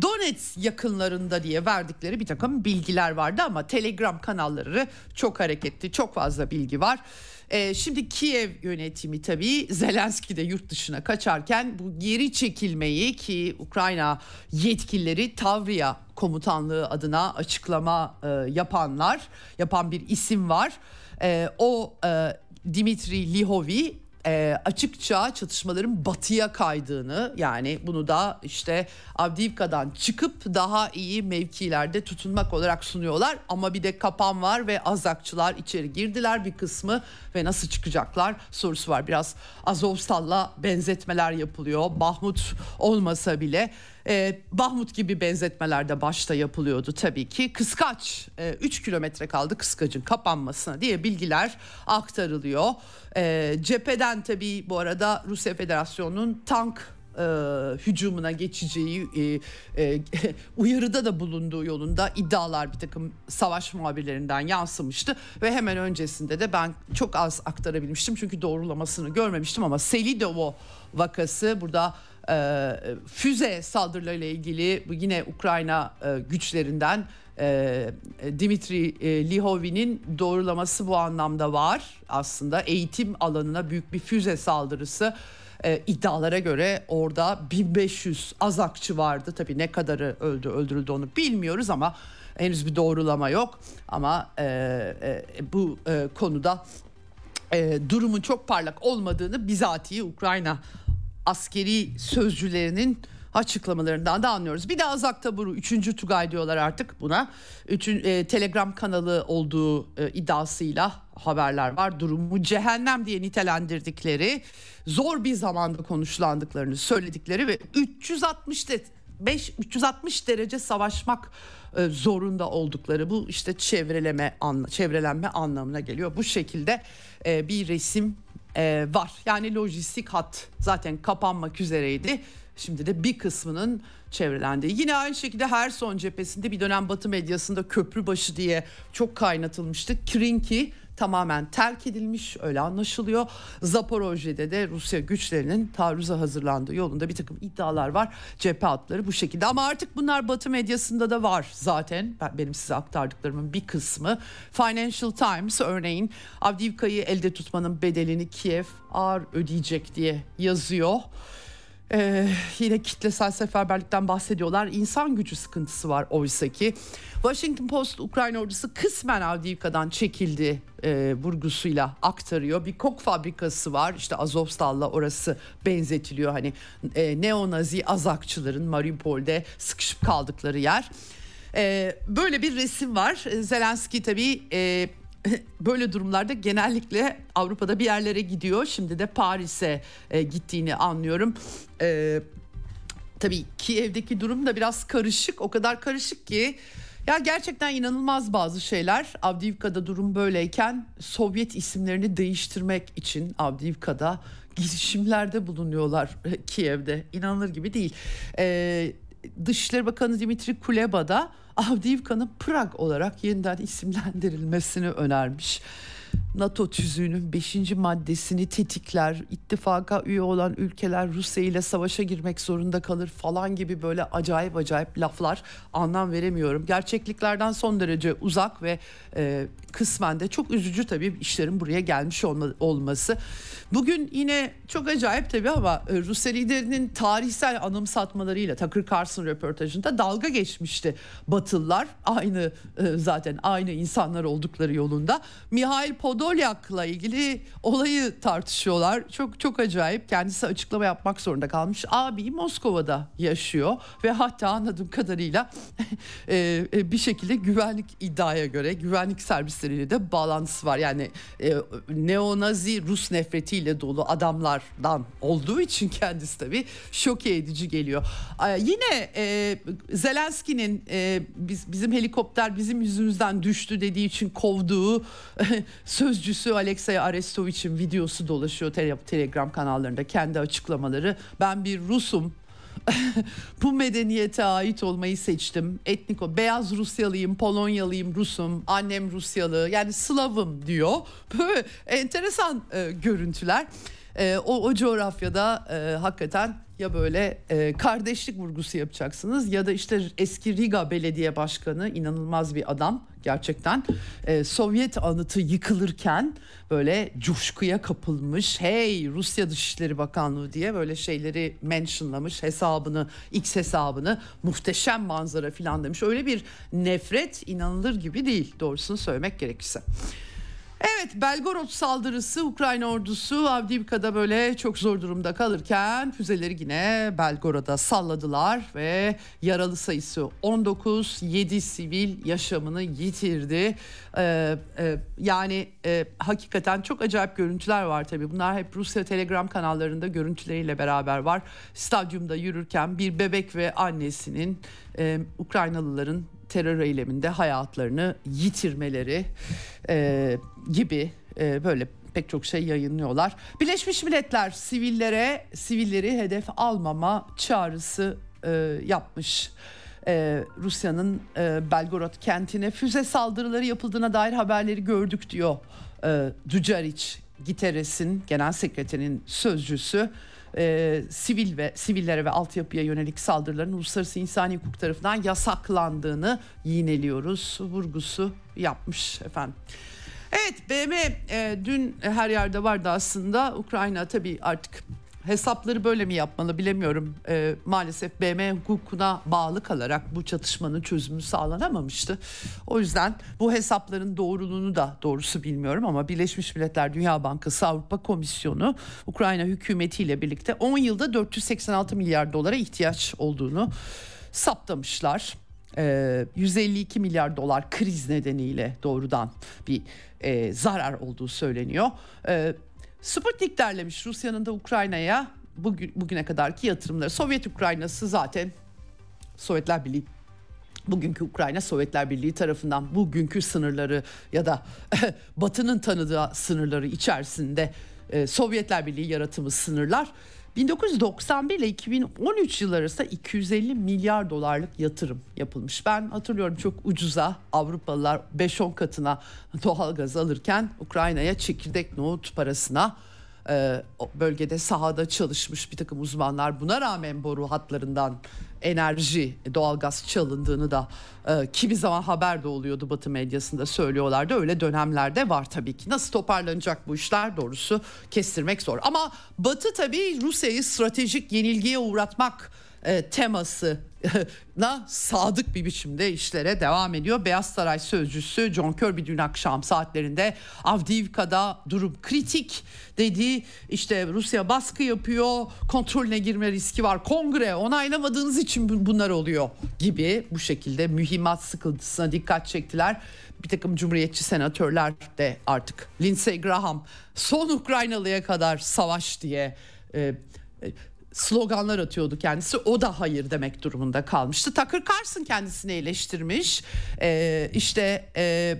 A: Donetsk yakınlarında diye verdikleri bir takım bilgiler vardı ama Telegram kanalları çok hareketli, çok fazla bilgi var. Ee, şimdi Kiev yönetimi tabii Zelenski de yurt dışına kaçarken bu geri çekilmeyi ki Ukrayna yetkilileri Tavriya komutanlığı adına açıklama e, yapanlar, yapan bir isim var. E, o e, Dimitri Lihovi e, açıkça çatışmaların batıya kaydığını yani bunu da işte Avdiivka'dan çıkıp daha iyi mevkilerde tutunmak olarak sunuyorlar. Ama bir de kapan var ve Azakçılar içeri girdiler bir kısmı ve nasıl çıkacaklar sorusu var. Biraz Azovstal'la benzetmeler yapılıyor. Bahmut olmasa bile e, Bahmut gibi benzetmeler de başta yapılıyordu tabii ki. Kıskaç 3 e, kilometre kaldı Kıskaç'ın kapanmasına diye bilgiler aktarılıyor. E, cepheden tabii bu arada Rusya Federasyonu'nun tank e, hücumuna geçeceği e, e, uyarıda da bulunduğu yolunda iddialar bir takım savaş muhabirlerinden yansımıştı ve hemen öncesinde de ben çok az aktarabilmiştim çünkü doğrulamasını görmemiştim ama Selidovo vakası burada e, füze saldırılarıyla ilgili yine Ukrayna e, güçlerinden e, Dimitri e, Lihovi'nin doğrulaması bu anlamda var aslında eğitim alanına büyük bir füze saldırısı e, iddialara göre orada 1500 azakçı vardı. Tabii ne kadarı öldü öldürüldü onu bilmiyoruz ama henüz bir doğrulama yok. Ama e, e, bu e, konuda e, durumun çok parlak olmadığını bizatihi Ukrayna askeri sözcülerinin açıklamalarından da anlıyoruz. Bir de Azak taburu 3. Tugay diyorlar artık buna. Üçün, e, Telegram kanalı olduğu e, iddiasıyla haberler var. Durumu cehennem diye nitelendirdikleri, zor bir zamanda konuşlandıklarını söyledikleri ve 360 de 5 360 derece savaşmak e, zorunda oldukları bu işte çevreleme anla, çevrelenme anlamına geliyor. Bu şekilde e, bir resim e, var. Yani lojistik hat zaten kapanmak üzereydi. Şimdi de bir kısmının çevrelendiği. Yine aynı şekilde her son cephesinde bir dönem Batı medyasında köprü başı diye çok kaynatılmıştı. Krinki tamamen terk edilmiş öyle anlaşılıyor. Zaporojye'de de Rusya güçlerinin taarruza hazırlandığı yolunda bir takım iddialar var. Cephe hatları bu şekilde ama artık bunlar Batı medyasında da var zaten. Ben, benim size aktardıklarımın bir kısmı. Financial Times örneğin Avdiivka'yı elde tutmanın bedelini Kiev ağır ödeyecek diye yazıyor. Ee, yine kitlesel seferberlikten bahsediyorlar. İnsan gücü sıkıntısı var oysa ki. Washington Post Ukrayna ordusu kısmen Avdiivka'dan çekildi e, vurgusuyla aktarıyor. Bir kok fabrikası var işte Azovstal'la orası benzetiliyor. Hani e, neonazi azakçıların Mariupol'de sıkışıp kaldıkları yer. E, böyle bir resim var. Zelenski tabii... E, böyle durumlarda genellikle Avrupa'da bir yerlere gidiyor. Şimdi de Paris'e e, gittiğini anlıyorum. E, tabii Kiev'deki durum da biraz karışık. O kadar karışık ki ya gerçekten inanılmaz bazı şeyler. Avdiivka'da durum böyleyken Sovyet isimlerini değiştirmek için Avdiivka'da girişimlerde bulunuyorlar Kiev'de. İnanılır gibi değil. Ee, Dışişleri Bakanı Dimitri Kuleba da Avdiivka'nın Prag olarak yeniden isimlendirilmesini önermiş. NATO tüzüğünün 5. maddesini tetikler, ittifaka üye olan ülkeler Rusya ile savaşa girmek zorunda kalır falan gibi böyle acayip acayip laflar anlam veremiyorum. Gerçekliklerden son derece uzak ve e, kısmen de çok üzücü tabii işlerin buraya gelmiş olma, olması. Bugün yine çok acayip tabii ama e, Rusya liderinin tarihsel anımsatmalarıyla Tucker Carlson röportajında dalga geçmişti Batılılar. Aynı e, zaten aynı insanlar oldukları yolunda. Mihail Podolyak'la ilgili olayı tartışıyorlar. Çok çok acayip. Kendisi açıklama yapmak zorunda kalmış. Abi Moskova'da yaşıyor ve hatta anladığım kadarıyla e, bir şekilde güvenlik iddiaya göre güvenlik servisleriyle de bağlantısı var. Yani neonazi Rus nefreti ile dolu adamlardan olduğu için kendisi tabii şoke edici geliyor. Yine e, Zelenski'nin e, biz, bizim helikopter bizim yüzümüzden düştü dediği için kovduğu sözcüsü Alexey Arestovich'in videosu dolaşıyor tele, Telegram kanallarında kendi açıklamaları. Ben bir Rusum bu medeniyete ait olmayı seçtim. Etniko, beyaz Rusyalıyım, Polonyalıyım, Rusum, annem Rusyalı yani Slavım diyor. Böyle enteresan e, görüntüler. E, o, o coğrafyada e, hakikaten ya böyle e, kardeşlik vurgusu yapacaksınız ya da işte eski Riga Belediye Başkanı inanılmaz bir adam gerçekten e, Sovyet anıtı yıkılırken böyle coşkuya kapılmış hey Rusya Dışişleri Bakanlığı diye böyle şeyleri mentionlamış hesabını X hesabını muhteşem manzara filan demiş öyle bir nefret inanılır gibi değil doğrusunu söylemek gerekirse. Evet Belgorod saldırısı Ukrayna ordusu Avdiivka'da böyle çok zor durumda kalırken füzeleri yine Belgorod'a salladılar ve yaralı sayısı 19 7 sivil yaşamını yitirdi. Ee, e, yani e, hakikaten çok acayip görüntüler var tabii bunlar hep Rusya Telegram kanallarında görüntüleriyle beraber var. Stadyumda yürürken bir bebek ve annesinin e, Ukraynalıların terör eyleminde hayatlarını yitirmeleri e, gibi e, böyle pek çok şey yayınlıyorlar. Birleşmiş Milletler sivillere sivilleri hedef almama çağrısı e, yapmış. Ee, Rusya'nın e, Belgorod kentine füze saldırıları yapıldığına dair haberleri gördük diyor e, Ducaric Giteres'in genel sekreterinin sözcüsü e, sivil ve sivillere ve altyapıya yönelik saldırıların uluslararası insani hukuk tarafından yasaklandığını yineliyoruz vurgusu yapmış efendim. Evet BM e, dün her yerde vardı aslında Ukrayna tabii artık hesapları böyle mi yapmalı bilemiyorum. E, maalesef BM hukukuna bağlı kalarak bu çatışmanın çözümü sağlanamamıştı. O yüzden bu hesapların doğruluğunu da doğrusu bilmiyorum ama Birleşmiş Milletler Dünya Bankası Avrupa Komisyonu Ukrayna hükümetiyle birlikte 10 yılda 486 milyar dolara ihtiyaç olduğunu saptamışlar. 152 milyar dolar kriz nedeniyle doğrudan bir e, zarar olduğu söyleniyor. E, Sputnik derlemiş Rusya'nın da Ukrayna'ya bugün, bugüne kadarki yatırımları. Sovyet Ukraynası zaten Sovyetler Birliği bugünkü Ukrayna Sovyetler Birliği tarafından bugünkü sınırları ya da Batı'nın tanıdığı sınırları içerisinde e, Sovyetler Birliği yaratımı sınırlar 1991 ile 2013 yıl arasında 250 milyar dolarlık yatırım yapılmış. Ben hatırlıyorum çok ucuza Avrupalılar 5-10 katına doğalgaz alırken Ukrayna'ya çekirdek nohut parasına e, bölgede sahada çalışmış bir takım uzmanlar buna rağmen boru hatlarından enerji, doğalgaz çalındığını da e, kimi zaman haber de oluyordu Batı medyasında söylüyorlardı. Öyle dönemlerde var tabii ki. Nasıl toparlanacak bu işler doğrusu kestirmek zor. Ama Batı tabii Rusya'yı stratejik yenilgiye uğratmak e, teması na sadık bir biçimde işlere devam ediyor. Beyaz Saray sözcüsü John Kirby dün akşam saatlerinde Avdiivka'da durum kritik dedi. İşte Rusya baskı yapıyor, kontrolüne girme riski var. Kongre onaylamadığınız için bunlar oluyor gibi bu şekilde mühimmat sıkıntısına dikkat çektiler. Bir takım cumhuriyetçi senatörler de artık Lindsey Graham son Ukraynalıya kadar savaş diye e, e sloganlar atıyordu kendisi. O da hayır demek durumunda kalmıştı. Tucker Carlson kendisini eleştirmiş. Ee, işte e,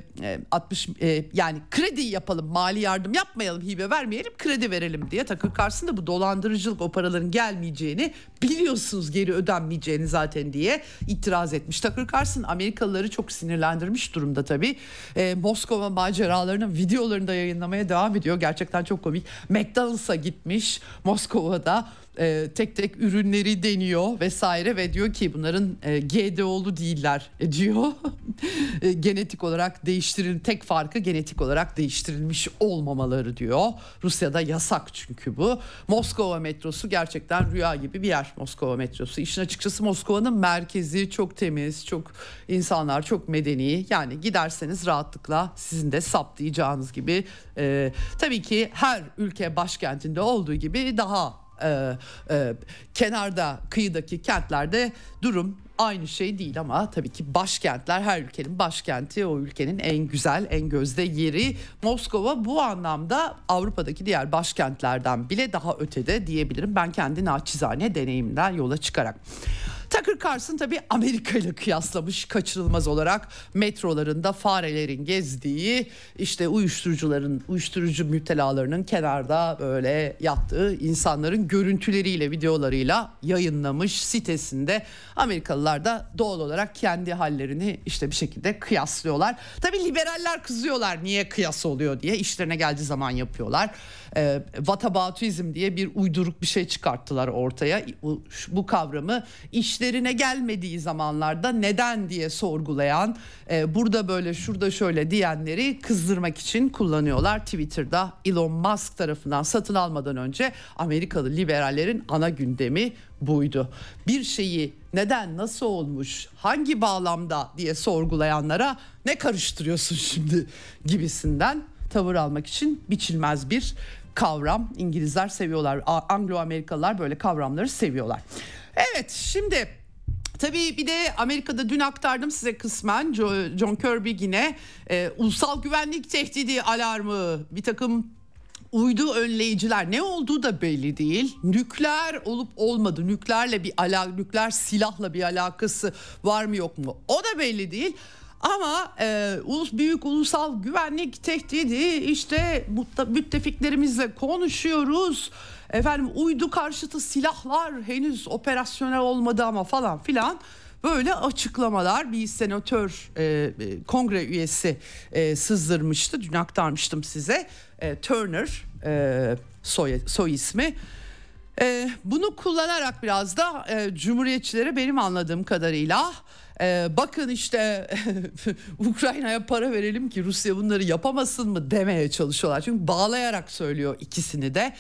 A: 60 e, e, yani kredi yapalım, mali yardım yapmayalım, hibe vermeyelim, kredi verelim diye. Tucker Carlson da bu dolandırıcılık o paraların gelmeyeceğini biliyorsunuz geri ödenmeyeceğini zaten diye itiraz etmiş. Tucker Carlson Amerikalıları çok sinirlendirmiş durumda tabii. E, Moskova maceralarının videolarını da yayınlamaya devam ediyor. Gerçekten çok komik. McDonald's'a gitmiş Moskova'da e, tek tek ürünleri deniyor vesaire ve diyor ki bunların e, GDO'lu değiller e, diyor. e, genetik olarak değiştiril tek farkı genetik olarak değiştirilmiş olmamaları diyor. Rusya'da yasak çünkü bu. Moskova metrosu gerçekten rüya gibi bir yer Moskova metrosu. İşin açıkçası Moskova'nın merkezi çok temiz, çok insanlar çok medeni. Yani giderseniz rahatlıkla sizin de saptayacağınız gibi e, tabii ki her ülke başkentinde olduğu gibi daha e, e, kenarda kıyıdaki kentlerde durum aynı şey değil ama tabii ki başkentler her ülkenin başkenti o ülkenin en güzel en gözde yeri Moskova bu anlamda Avrupa'daki diğer başkentlerden bile daha ötede diyebilirim ben kendi naçizane deneyimden yola çıkarak. Tucker Carlson tabii Amerika ile kıyaslamış kaçırılmaz olarak metrolarında farelerin gezdiği işte uyuşturucuların uyuşturucu müptelalarının kenarda böyle yattığı insanların görüntüleriyle videolarıyla yayınlamış sitesinde Amerikalılar da doğal olarak kendi hallerini işte bir şekilde kıyaslıyorlar. Tabii liberaller kızıyorlar niye kıyas oluyor diye işlerine geldiği zaman yapıyorlar. E, Whataboutism diye bir uyduruk bir şey çıkarttılar ortaya. Bu, bu kavramı işlerine gelmediği zamanlarda neden diye sorgulayan, e, burada böyle şurada şöyle diyenleri kızdırmak için kullanıyorlar. Twitter'da Elon Musk tarafından satın almadan önce Amerikalı liberallerin ana gündemi buydu. Bir şeyi neden, nasıl olmuş, hangi bağlamda diye sorgulayanlara ne karıştırıyorsun şimdi gibisinden tavır almak için biçilmez bir kavram. İngilizler seviyorlar. Anglo-Amerikalılar böyle kavramları seviyorlar. Evet şimdi Tabii bir de Amerika'da dün aktardım size kısmen John Kirby yine e, ulusal güvenlik tehdidi alarmı bir takım uydu önleyiciler ne olduğu da belli değil. Nükleer olup olmadı. Nükleerle bir ala nükleer silahla bir alakası var mı yok mu? O da belli değil. Ama e, ulus büyük ulusal güvenlik tehdidi işte müttefiklerimizle konuşuyoruz. Efendim uydu karşıtı silahlar henüz operasyonel olmadı ama falan filan. Böyle açıklamalar bir senatör e, e, kongre üyesi e, sızdırmıştı. Dün aktarmıştım size. E, Turner e, soy, soy ismi. Ee, bunu kullanarak biraz da e, cumhuriyetçilere benim anladığım kadarıyla ee, bakın işte Ukrayna'ya para verelim ki Rusya bunları yapamasın mı demeye çalışıyorlar. Çünkü bağlayarak söylüyor ikisini de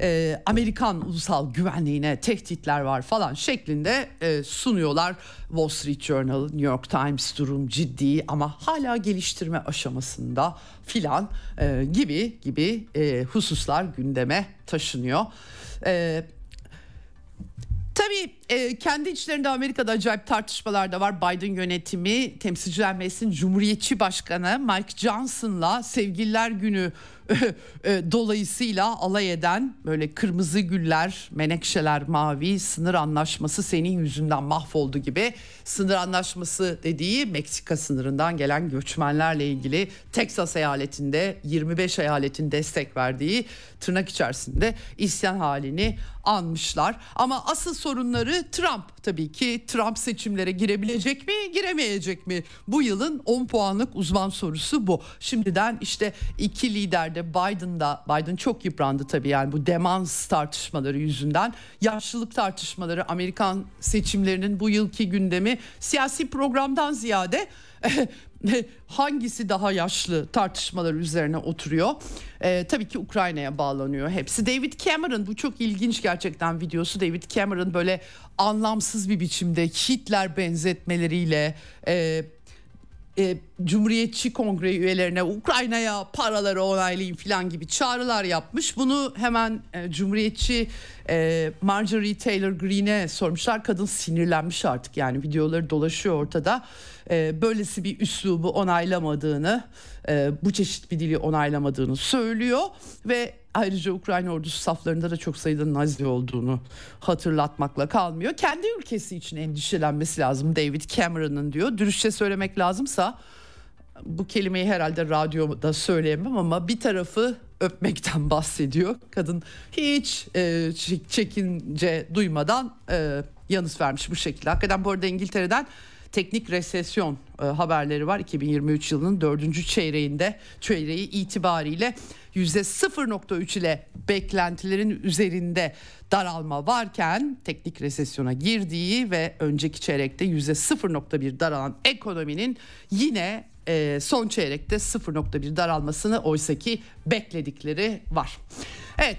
A: ee, Amerikan ulusal güvenliğine tehditler var falan şeklinde e, sunuyorlar. Wall Street Journal, New York Times durum ciddi ama hala geliştirme aşamasında filan e, gibi gibi e, hususlar gündeme taşınıyor. Evet Tabii e, kendi içlerinde Amerika'da acayip tartışmalar da var. Biden yönetimi Temsilciler Meclisi'nin Cumhuriyetçi Başkanı Mike Johnson'la Sevgililer Günü e, dolayısıyla alay eden böyle kırmızı güller, menekşeler mavi, sınır anlaşması senin yüzünden mahvoldu gibi sınır anlaşması dediği Meksika sınırından gelen göçmenlerle ilgili Texas eyaletinde 25 eyaletin destek verdiği tırnak içerisinde isyan halini anmışlar. Ama asıl sorunları Trump tabii ki. Trump seçimlere girebilecek mi, giremeyecek mi? Bu yılın 10 puanlık uzman sorusu bu. Şimdiden işte iki lider de Biden'da Biden çok yıprandı tabii yani bu demans tartışmaları yüzünden. Yaşlılık tartışmaları Amerikan seçimlerinin bu yılki gündemi siyasi programdan ziyade hangisi daha yaşlı tartışmalar üzerine oturuyor. Ee, tabii ki Ukrayna'ya bağlanıyor hepsi. David Cameron bu çok ilginç gerçekten videosu. David Cameron böyle anlamsız bir biçimde Hitler benzetmeleriyle... E, e, Cumhuriyetçi Kongre üyelerine Ukrayna'ya paraları onaylayın falan gibi çağrılar yapmış. Bunu hemen e, Cumhuriyetçi e, Marjorie Taylor Greene'e sormuşlar. Kadın sinirlenmiş artık yani videoları dolaşıyor ortada. E, böylesi bir üslubu onaylamadığını, e, bu çeşit bir dili onaylamadığını söylüyor ve Ayrıca Ukrayna ordusu saflarında da çok sayıda Nazi olduğunu hatırlatmakla kalmıyor. Kendi ülkesi için endişelenmesi lazım David Cameron'ın diyor. Dürüstçe söylemek lazımsa bu kelimeyi herhalde radyoda söyleyemem ama bir tarafı öpmekten bahsediyor. Kadın hiç e, çekince duymadan e, yanıt vermiş bu şekilde. Hakikaten bu arada İngiltere'den teknik resesyon e, haberleri var. 2023 yılının dördüncü çeyreğinde çeyreği itibariyle %0.3 ile beklentilerin üzerinde daralma varken teknik resesyona girdiği ve önceki çeyrekte yüzde 0.1 daralan ekonominin yine e, son çeyrekte 0.1 daralmasını oysaki bekledikleri var. Evet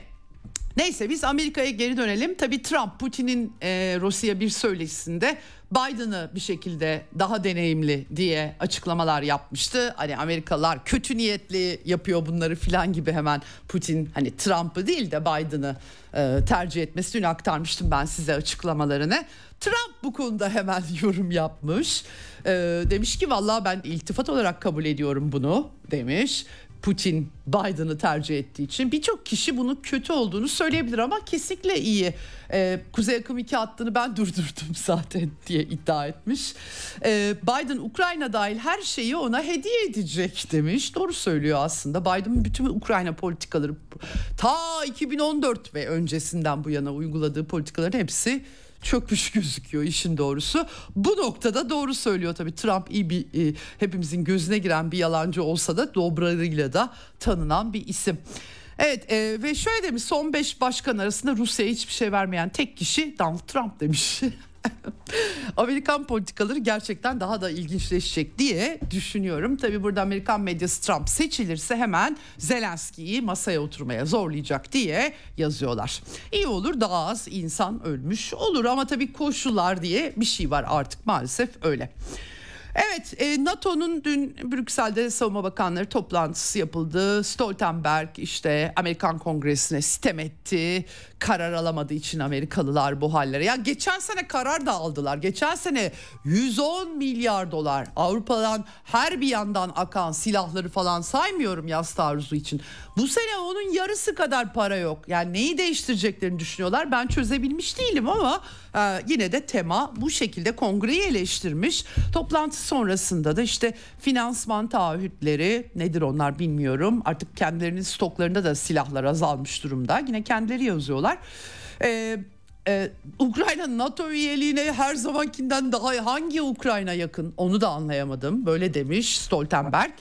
A: Neyse biz Amerika'ya geri dönelim. Tabii Trump Putin'in e, Rusya bir söyleşisinde Biden'ı bir şekilde daha deneyimli diye açıklamalar yapmıştı. Hani Amerikalılar kötü niyetli yapıyor bunları filan gibi hemen Putin hani Trump'ı değil de Biden'ı e, tercih etmesini aktarmıştım ben size açıklamalarını. Trump bu konuda hemen yorum yapmış. E, demiş ki vallahi ben iltifat olarak kabul ediyorum bunu demiş. Putin Biden'ı tercih ettiği için birçok kişi bunu kötü olduğunu söyleyebilir ama kesinlikle iyi. Ee, Kuzey Akım 2 hattını ben durdurdum zaten diye iddia etmiş. Ee, Biden Ukrayna dahil her şeyi ona hediye edecek demiş. Doğru söylüyor aslında. Biden'ın bütün Ukrayna politikaları ta 2014 ve öncesinden bu yana uyguladığı politikaların hepsi çökmüş gözüküyor işin doğrusu. Bu noktada doğru söylüyor tabii Trump iyi bir e, hepimizin gözüne giren bir yalancı olsa da dobrarıyla da tanınan bir isim. Evet e, ve şöyle demiş son 5 başkan arasında Rusya'ya hiçbir şey vermeyen tek kişi Donald Trump demiş. Amerikan politikaları gerçekten daha da ilginçleşecek diye düşünüyorum. Tabi burada Amerikan medyası Trump seçilirse hemen Zelenski'yi masaya oturmaya zorlayacak diye yazıyorlar. İyi olur daha az insan ölmüş olur ama tabii koşullar diye bir şey var artık maalesef öyle. Evet e, NATO'nun dün Brüksel'de savunma bakanları toplantısı yapıldı. Stoltenberg işte Amerikan Kongresi'ne sitem etti. Karar alamadığı için Amerikalılar bu hallere. Ya geçen sene karar da aldılar. Geçen sene 110 milyar dolar Avrupa'dan her bir yandan akan silahları falan saymıyorum yaz taarruzu için. Bu sene onun yarısı kadar para yok. Yani neyi değiştireceklerini düşünüyorlar. Ben çözebilmiş değilim ama e, yine de tema bu şekilde kongreyi eleştirmiş. Toplantı sonrasında da işte finansman taahhütleri nedir onlar bilmiyorum. Artık kendilerinin stoklarında da silahlar azalmış durumda. Yine kendileri yazıyorlar. Eee ee, Ukrayna NATO üyeliğine her zamankinden daha hangi Ukrayna yakın onu da anlayamadım. Böyle demiş Stoltenberg.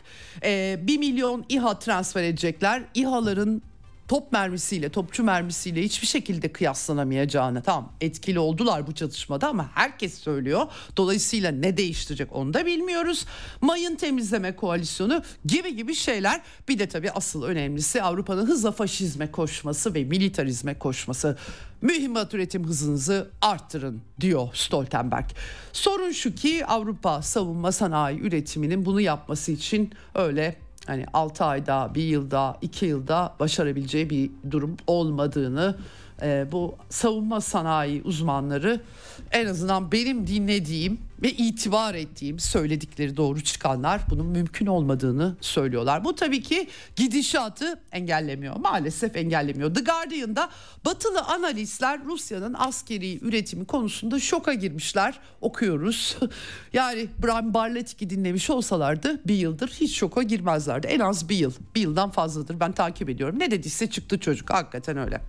A: Ee, 1 milyon İHA transfer edecekler. İHA'ların top mermisiyle, topçu mermisiyle hiçbir şekilde kıyaslanamayacağını tamam etkili oldular bu çatışmada ama herkes söylüyor. Dolayısıyla ne değiştirecek onu da bilmiyoruz. Mayın temizleme koalisyonu gibi gibi şeyler. Bir de tabii asıl önemlisi Avrupa'nın hızla faşizme koşması ve militarizme koşması. Mühimmat üretim hızınızı arttırın diyor Stoltenberg. Sorun şu ki Avrupa savunma sanayi üretiminin bunu yapması için öyle hani 6 ayda, bir yılda, 2 yılda başarabileceği bir durum olmadığını e, bu savunma sanayi uzmanları en azından benim dinlediğim ve itibar ettiğim söyledikleri doğru çıkanlar bunun mümkün olmadığını söylüyorlar. Bu tabii ki gidişatı engellemiyor. Maalesef engellemiyor. The Guardian'da batılı analistler Rusya'nın askeri üretimi konusunda şoka girmişler. Okuyoruz. yani Bram Barletik'i dinlemiş olsalardı bir yıldır hiç şoka girmezlerdi. En az bir yıl. Bir yıldan fazladır ben takip ediyorum. Ne dediyse çıktı çocuk. Hakikaten öyle.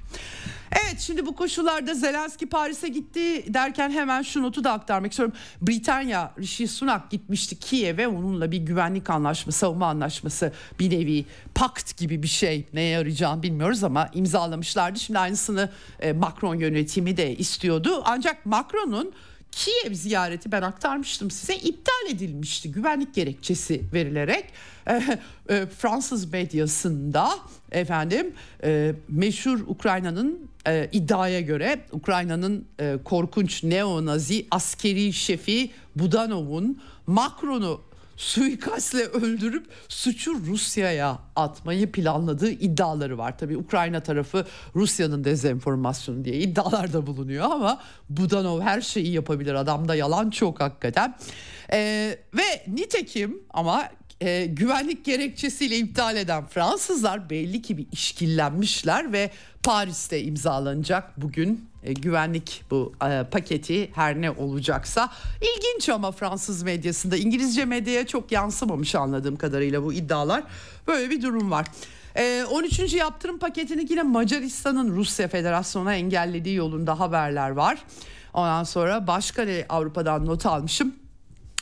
A: Evet şimdi bu koşullarda Zelenski Paris'e gitti derken hemen şu notu da aktarmak istiyorum. Britanya Rishi Sunak gitmişti Kiev'e onunla bir güvenlik anlaşması, savunma anlaşması bir nevi pakt gibi bir şey neye yarayacağını bilmiyoruz ama imzalamışlardı. Şimdi aynısını e, Macron yönetimi de istiyordu. Ancak Macron'un Kiev ziyareti ben aktarmıştım size iptal edilmişti güvenlik gerekçesi verilerek e, e, Fransız medyasında efendim e, meşhur Ukrayna'nın e, iddiaya göre Ukrayna'nın e, korkunç neonazi askeri şefi Budanov'un Macron'u suikastle öldürüp suçu Rusya'ya atmayı planladığı iddiaları var. Tabi Ukrayna tarafı Rusya'nın dezenformasyonu diye iddialarda bulunuyor ama Budanov her şeyi yapabilir. Adamda yalan çok hakikaten. Ee, ve nitekim ama e, güvenlik gerekçesiyle iptal eden Fransızlar belli ki bir işkillenmişler ve Paris'te imzalanacak bugün e, güvenlik bu e, paketi her ne olacaksa ilginç ama Fransız medyasında İngilizce medyaya çok yansımamış anladığım kadarıyla bu iddialar böyle bir durum var. E, 13. yaptırım paketini yine Macaristan'ın Rusya Federasyonu'na engellediği yolunda haberler var. Ondan sonra başka Avrupa'dan not almışım.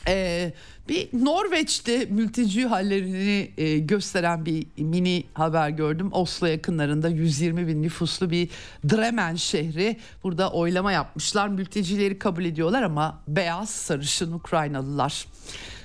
A: Ee, bir Norveç'te mülteci hallerini e, gösteren bir mini haber gördüm. Oslo yakınlarında 120 bin nüfuslu bir Dremen şehri. Burada oylama yapmışlar. Mültecileri kabul ediyorlar ama beyaz sarışın Ukraynalılar.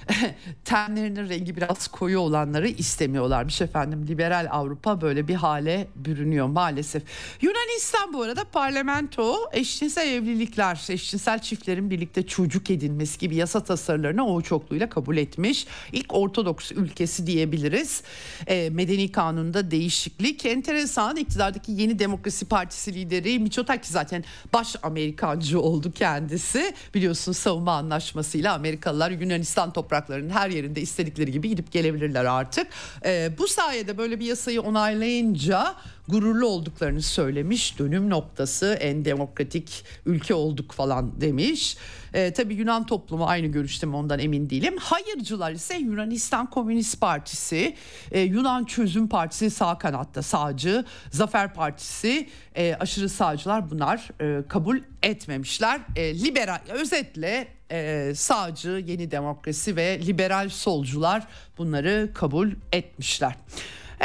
A: tenlerinin rengi biraz koyu olanları istemiyorlarmış efendim. Liberal Avrupa böyle bir hale bürünüyor maalesef. Yunanistan bu arada parlamento eşcinsel evlilikler, eşcinsel çiftlerin birlikte çocuk edinmesi gibi yasa tasarılarını o çokluğuyla kabul etmiş. İlk Ortodoks ülkesi diyebiliriz. E, medeni kanunda değişiklik. Enteresan iktidardaki yeni demokrasi partisi lideri Miçotakis zaten baş Amerikancı oldu kendisi. Biliyorsun savunma anlaşmasıyla Amerikalılar Yunanistan toprağı topraklarının her yerinde istedikleri gibi gidip gelebilirler artık. E, bu sayede böyle bir yasayı onaylayınca gururlu olduklarını söylemiş. Dönüm noktası en demokratik ülke olduk falan demiş. E, tabii Yunan toplumu aynı görüşte mi ondan emin değilim. Hayırcılar ise Yunanistan Komünist Partisi, e, Yunan Çözüm Partisi sağ kanatta sağcı, Zafer Partisi e, aşırı sağcılar bunlar e, kabul etmemişler. E, liberal özetle e, sağcı, yeni demokrasi ve liberal solcular bunları kabul etmişler.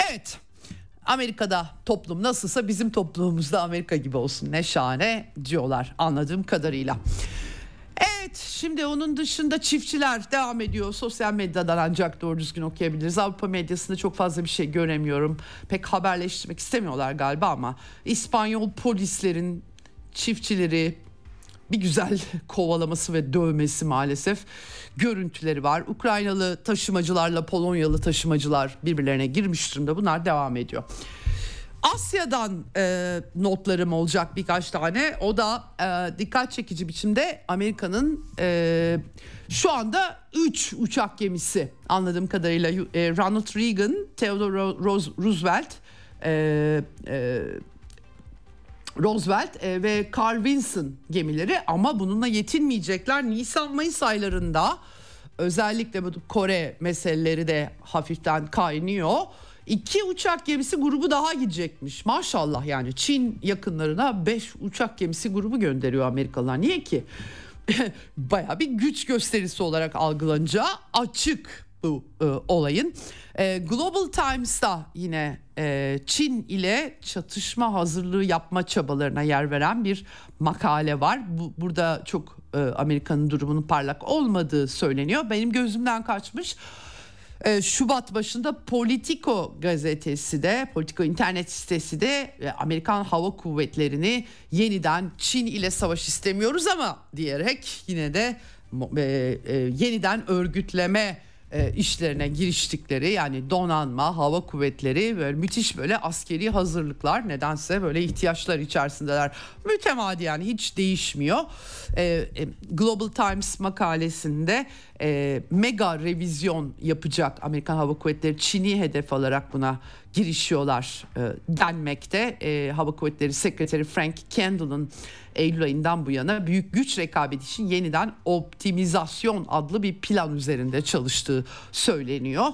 A: Evet. Amerika'da toplum nasılsa bizim toplumumuzda Amerika gibi olsun ne şahane diyorlar anladığım kadarıyla. Evet şimdi onun dışında çiftçiler devam ediyor. Sosyal medyadan ancak doğru düzgün okuyabiliriz. Avrupa medyasında çok fazla bir şey göremiyorum. Pek haberleştirmek istemiyorlar galiba ama İspanyol polislerin çiftçileri bir güzel kovalaması ve dövmesi maalesef görüntüleri var. Ukraynalı taşımacılarla Polonyalı taşımacılar birbirlerine girmiş durumda. Bunlar devam ediyor. Asya'dan e, notlarım olacak birkaç tane. O da e, dikkat çekici biçimde Amerika'nın e, şu anda 3 uçak gemisi anladığım kadarıyla e, Ronald Reagan, Theodore Roosevelt, e, e, Roosevelt e, ve Carl Vinson gemileri ama bununla yetinmeyecekler. Nisan-Mayıs aylarında özellikle bu Kore meseleleri de hafiften kaynıyor. İki uçak gemisi grubu daha gidecekmiş. Maşallah yani Çin yakınlarına 5 uçak gemisi grubu gönderiyor Amerikalılar. Niye ki? Baya bir güç gösterisi olarak algılanacağı açık. bu e, olayın. E, Global Times'ta yine e, Çin ile çatışma hazırlığı yapma çabalarına yer veren bir makale var. Bu, burada çok e, Amerika'nın durumunun parlak olmadığı söyleniyor. Benim gözümden kaçmış. E, Şubat başında Politico gazetesi de, Politico internet sitesi de e, Amerikan Hava Kuvvetleri'ni yeniden Çin ile savaş istemiyoruz ama diyerek yine de e, e, yeniden örgütleme e, işlerine giriştikleri yani donanma, hava kuvvetleri böyle müthiş böyle askeri hazırlıklar nedense böyle ihtiyaçlar içerisindeler. Mütemadi yani hiç değişmiyor. E, e, Global Times makalesinde e, mega revizyon yapacak Amerikan Hava Kuvvetleri Çin'i hedef alarak buna girişiyorlar e, denmekte. E, Hava Kuvvetleri Sekreteri Frank Kendall'ın Eylül ayından bu yana büyük güç rekabeti için yeniden optimizasyon adlı bir plan üzerinde çalıştığı söyleniyor.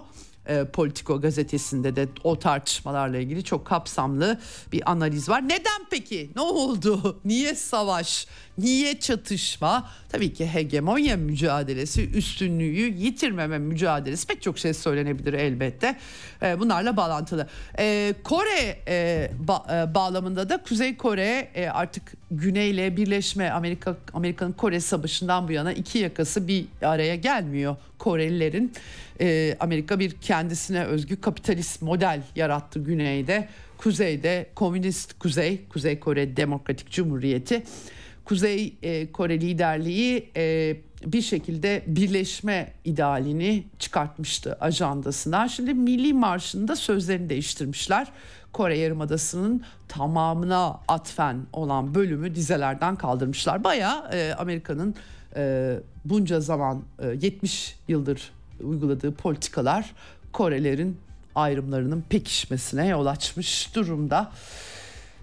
A: E, Politico gazetesinde de o tartışmalarla ilgili çok kapsamlı bir analiz var. Neden peki? Ne oldu? Niye savaş? Niye çatışma? Tabii ki hegemonya mücadelesi, üstünlüğü yitirmeme mücadelesi pek çok şey söylenebilir elbette. E, bunlarla bağlantılı. E, Kore e, ba, e, bağlamında da Kuzey Kore e, artık Güney'le birleşme Amerika Amerika'nın Kore Savaşı'ndan bu yana iki yakası bir araya gelmiyor Korelilerin. E, Amerika bir kendisine özgü kapitalist model yarattı Güney'de. Kuzey'de Komünist Kuzey, Kuzey Kore Demokratik Cumhuriyeti Kuzey e, Kore liderliği e, bir şekilde birleşme idealini çıkartmıştı ajandasına. Şimdi Milli Marşı'nda sözlerini değiştirmişler. Kore Yarımadası'nın tamamına atfen olan bölümü dizelerden kaldırmışlar. Baya e, Amerika'nın e, bunca zaman e, 70 yıldır uyguladığı politikalar Korelerin ayrımlarının pekişmesine yol açmış durumda.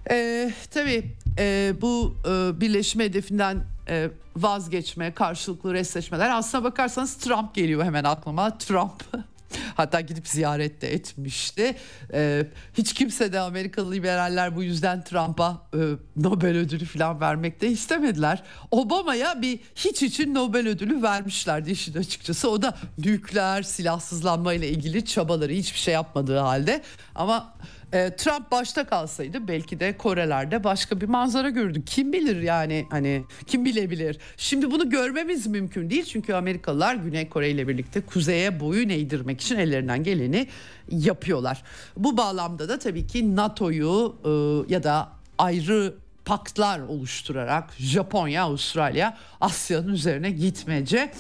A: Ee, tabii e, bu e, birleşme hedefinden e, vazgeçme, karşılıklı resleşmeler aslına bakarsanız Trump geliyor hemen aklıma. Trump Hatta gidip ziyaret de etmişti. Ee, hiç kimse de Amerikalı liberaller bu yüzden Trump'a e, Nobel ödülü falan vermek de istemediler. Obama'ya bir hiç için Nobel ödülü vermişlerdi işin açıkçası. O da nükleer silahsızlanma ile ilgili çabaları hiçbir şey yapmadığı halde. Ama e, Trump başta kalsaydı belki de Kore'lerde başka bir manzara gördük. Kim bilir yani hani kim bilebilir. Şimdi bunu görmemiz mümkün değil çünkü Amerikalılar Güney Kore ile birlikte kuzeye boyun eğdirmek için ellerinden geleni yapıyorlar. Bu bağlamda da tabii ki NATO'yu e, ya da ayrı paktlar oluşturarak Japonya, Avustralya, Asya'nın üzerine gitmece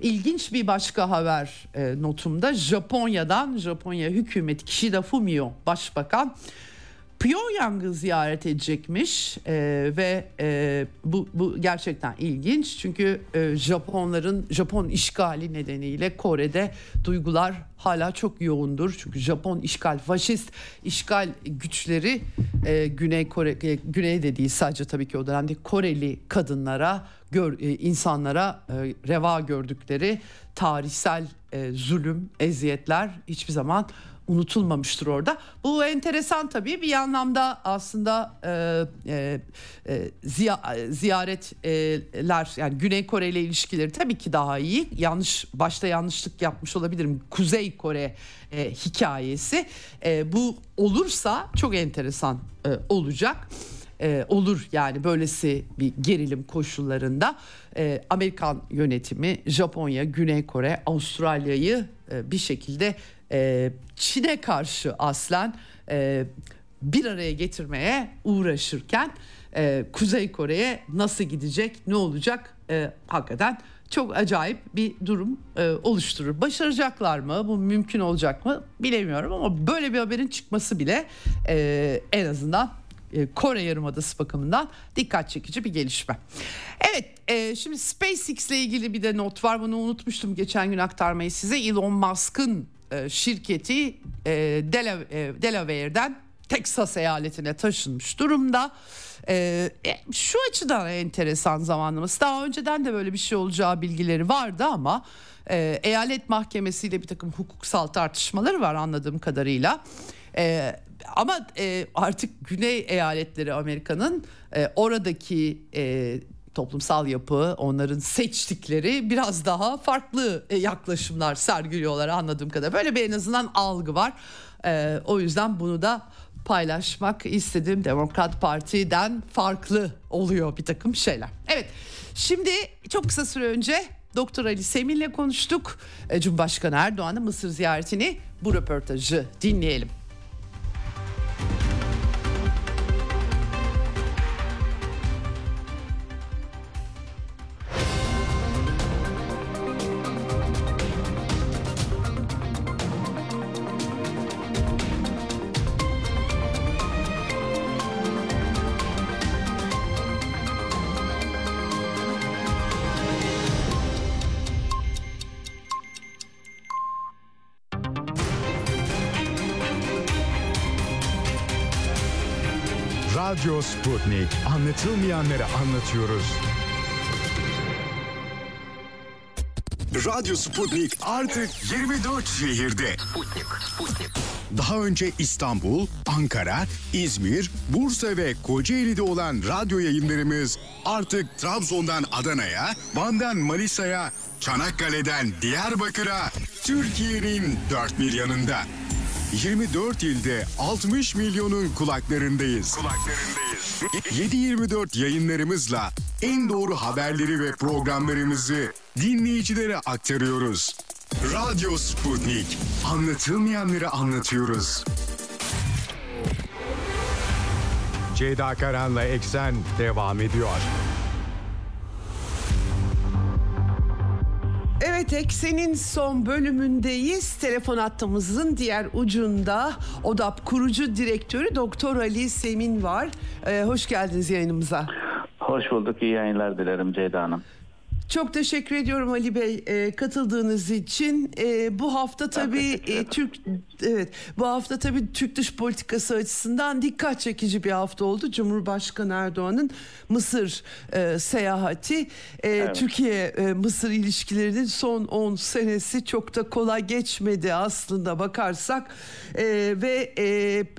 A: İlginç bir başka haber e, notumda. Japonya'dan Japonya hükümeti Kishida Fumio başbakan Pyongyang'ı ziyaret edecekmiş e, ve e, bu, bu gerçekten ilginç. Çünkü e, Japonların Japon işgali nedeniyle Kore'de duygular hala çok yoğundur. Çünkü Japon işgal faşist işgal güçleri e, Güney Kore e, Güney de sadece tabii ki o dönemde Koreli kadınlara gör, e, insanlara e, reva gördükleri tarihsel e, zulüm eziyetler hiçbir zaman unutulmamıştır orada. Bu enteresan tabii bir anlamda aslında e, e, e, ziya, ziyaretler yani Güney Kore ile ilişkileri tabii ki daha iyi. Yanlış başta yanlışlık yapmış olabilirim. Kuzey Kore e, hikayesi e, bu olursa çok enteresan e, olacak. E, olur yani böylesi bir gerilim koşullarında e, Amerikan yönetimi Japonya, Güney Kore, Avustralya'yı e, bir şekilde e, Çin'e karşı aslen e, bir araya getirmeye uğraşırken e, Kuzey Kore'ye nasıl gidecek, ne olacak e, hakikaten çok acayip bir durum e, oluşturur. Başaracaklar mı? Bu mümkün olacak mı? Bilemiyorum ama böyle bir haberin çıkması bile e, en azından e, Kore Yarımadası bakımından dikkat çekici bir gelişme. Evet e, şimdi SpaceX ile ilgili bir de not var bunu unutmuştum geçen gün aktarmayı size. Elon Musk'ın e, şirketi e, Delaware'den Texas eyaletine taşınmış durumda. Şu açıdan enteresan zamanlaması. Daha önceden de böyle bir şey olacağı bilgileri vardı ama e, eyalet mahkemesiyle bir takım hukuksal tartışmaları var anladığım kadarıyla. E, ama e, artık güney eyaletleri Amerika'nın e, oradaki e, toplumsal yapı, onların seçtikleri biraz daha farklı e, yaklaşımlar sergiliyorlar anladığım kadar. Böyle bir en azından algı var. Ee, o yüzden bunu da paylaşmak istedim. Demokrat Parti'den farklı oluyor bir takım şeyler. Evet şimdi çok kısa süre önce Doktor Ali Semil'le konuştuk. E, Cumhurbaşkanı Erdoğan'ın Mısır ziyaretini bu röportajı dinleyelim.
C: Radyo Sputnik. Anlatılmayanları anlatıyoruz. Radyo Sputnik artık 24 şehirde. Daha önce İstanbul, Ankara, İzmir, Bursa ve Kocaeli'de olan radyo yayınlarımız artık Trabzon'dan Adana'ya, Van'dan Manisa'ya, Çanakkale'den Diyarbakır'a, Türkiye'nin dört bir yanında. 24 ilde 60 milyonun kulaklarındayız. Kulaklarındayız. 7-24 yayınlarımızla en doğru haberleri ve programlarımızı dinleyicilere aktarıyoruz. Radyo Sputnik. Anlatılmayanları anlatıyoruz. Ceyda Karan'la Eksen devam ediyor.
A: Evet Eksen'in son bölümündeyiz. Telefon hattımızın diğer ucunda ODAP kurucu direktörü Doktor Ali Semin var. Ee, hoş geldiniz yayınımıza.
D: Hoş bulduk. İyi yayınlar dilerim Ceyda Hanım.
A: Çok teşekkür ediyorum Ali Bey e, katıldığınız için. E, bu hafta tabii e, Türk evet bu hafta tabii Türk dış politikası açısından dikkat çekici bir hafta oldu. Cumhurbaşkanı Erdoğan'ın Mısır e, seyahati. E, evet. Türkiye e, Mısır ilişkilerinin son 10 senesi çok da kolay geçmedi aslında bakarsak. E, ve e,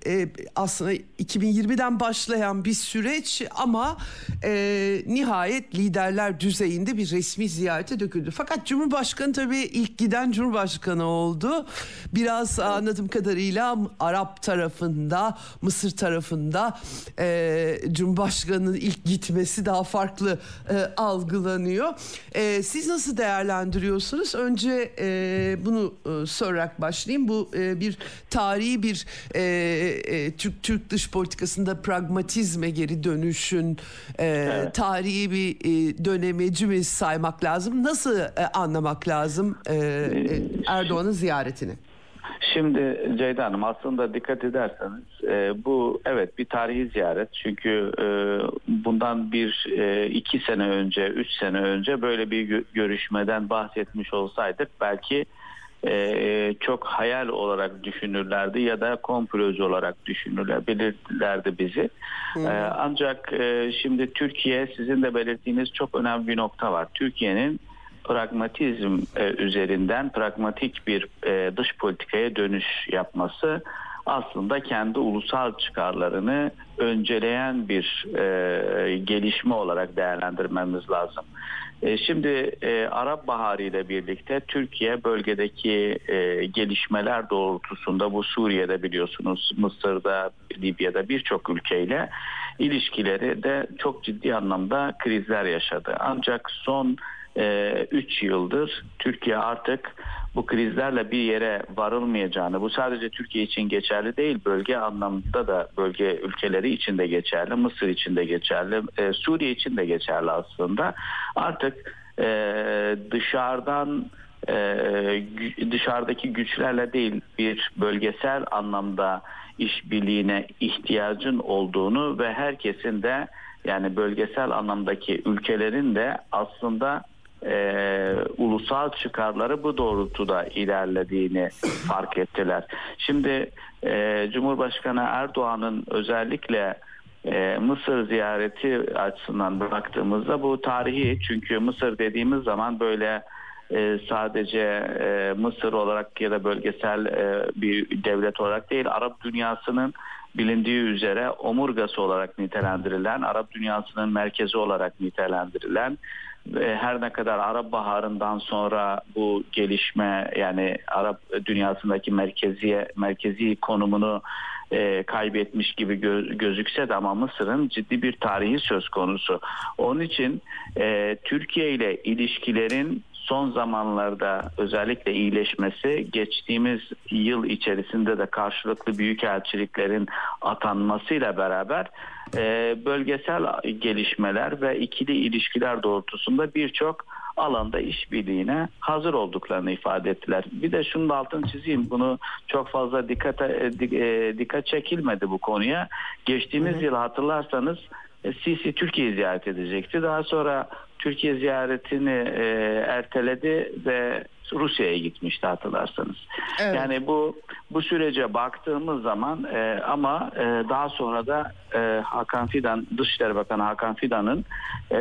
A: e, aslında 2020'den başlayan bir süreç ama e, nihayet liderler düzeyinde bir resmi ziyarete döküldü. Fakat Cumhurbaşkanı tabii ilk giden Cumhurbaşkanı oldu. Biraz anladığım kadarıyla Arap tarafında, Mısır tarafında e, Cumhurbaşkanı'nın ilk gitmesi daha farklı e, algılanıyor. E, siz nasıl değerlendiriyorsunuz? Önce e, bunu e, sorarak başlayayım. Bu e, bir tarihi bir e, e, Türk Türk dış politikasında pragmatizme geri dönüşün e, evet. tarihi bir e, dönemi cümlesi saymak lazım. Nasıl e, anlamak lazım e, e, Erdoğan'ın ziyaretini?
D: Şimdi Ceyda Hanım aslında dikkat ederseniz e, bu evet bir tarihi ziyaret çünkü e, bundan bir e, iki sene önce üç sene önce böyle bir görüşmeden bahsetmiş olsaydık belki e, çok hayal olarak düşünürlerdi ya da komplocu olarak düşünürlerdi bizi. E, ancak e, şimdi Türkiye sizin de belirttiğiniz çok önemli bir nokta var. Türkiye'nin pragmatizm e, üzerinden pragmatik bir e, dış politikaya dönüş yapması aslında kendi ulusal çıkarlarını önceleyen bir e, gelişme olarak değerlendirmemiz lazım. E, şimdi e, Arap Baharı ile birlikte Türkiye bölgedeki e, gelişmeler doğrultusunda bu Suriye'de biliyorsunuz Mısır'da, Libya'da birçok ülkeyle ilişkileri de çok ciddi anlamda krizler yaşadı. Ancak son 3 yıldır Türkiye artık bu krizlerle bir yere varılmayacağını, bu sadece Türkiye için geçerli değil, bölge anlamda da bölge ülkeleri için de geçerli, Mısır için de geçerli, e, Suriye için de geçerli aslında. Artık e, dışarıdan e, dışarıdaki güçlerle değil bir bölgesel anlamda işbirliğine ihtiyacın olduğunu ve herkesin de yani bölgesel anlamdaki ülkelerin de aslında e, ulusal çıkarları bu doğrultuda ilerlediğini fark ettiler. Şimdi e, Cumhurbaşkanı Erdoğan'ın özellikle e, Mısır ziyareti açısından baktığımızda bu tarihi çünkü Mısır dediğimiz zaman böyle e, sadece e, Mısır olarak ya da bölgesel e, bir devlet olarak değil Arap dünyasının bilindiği üzere omurgası olarak nitelendirilen, Arap dünyasının merkezi olarak nitelendirilen her ne kadar Arap Baharı'ndan sonra bu gelişme yani Arap dünyasındaki merkeziye merkezi konumunu e, kaybetmiş gibi gö- gözükse de ama Mısır'ın ciddi bir tarihi söz konusu. Onun için e, Türkiye ile ilişkilerin son zamanlarda özellikle iyileşmesi geçtiğimiz yıl içerisinde de karşılıklı büyükelçiliklerin atanmasıyla beraber e, bölgesel gelişmeler ve ikili ilişkiler doğrultusunda birçok alanda işbirliğine hazır olduklarını ifade ettiler. Bir de şunun altını çizeyim. Bunu çok fazla dikkat e, dikkat çekilmedi bu konuya. Geçtiğimiz hı hı. yıl hatırlarsanız e, Sisi Türkiye'yi ziyaret edecekti. Daha sonra Türkiye ziyaretini e, erteledi ve Rusya'ya gitmişti hatırlarsanız. Evet. Yani bu bu sürece baktığımız zaman e, ama e, daha sonra da e, Hakan Fidan Dışişleri Bakanı Hakan Fidan'ın e,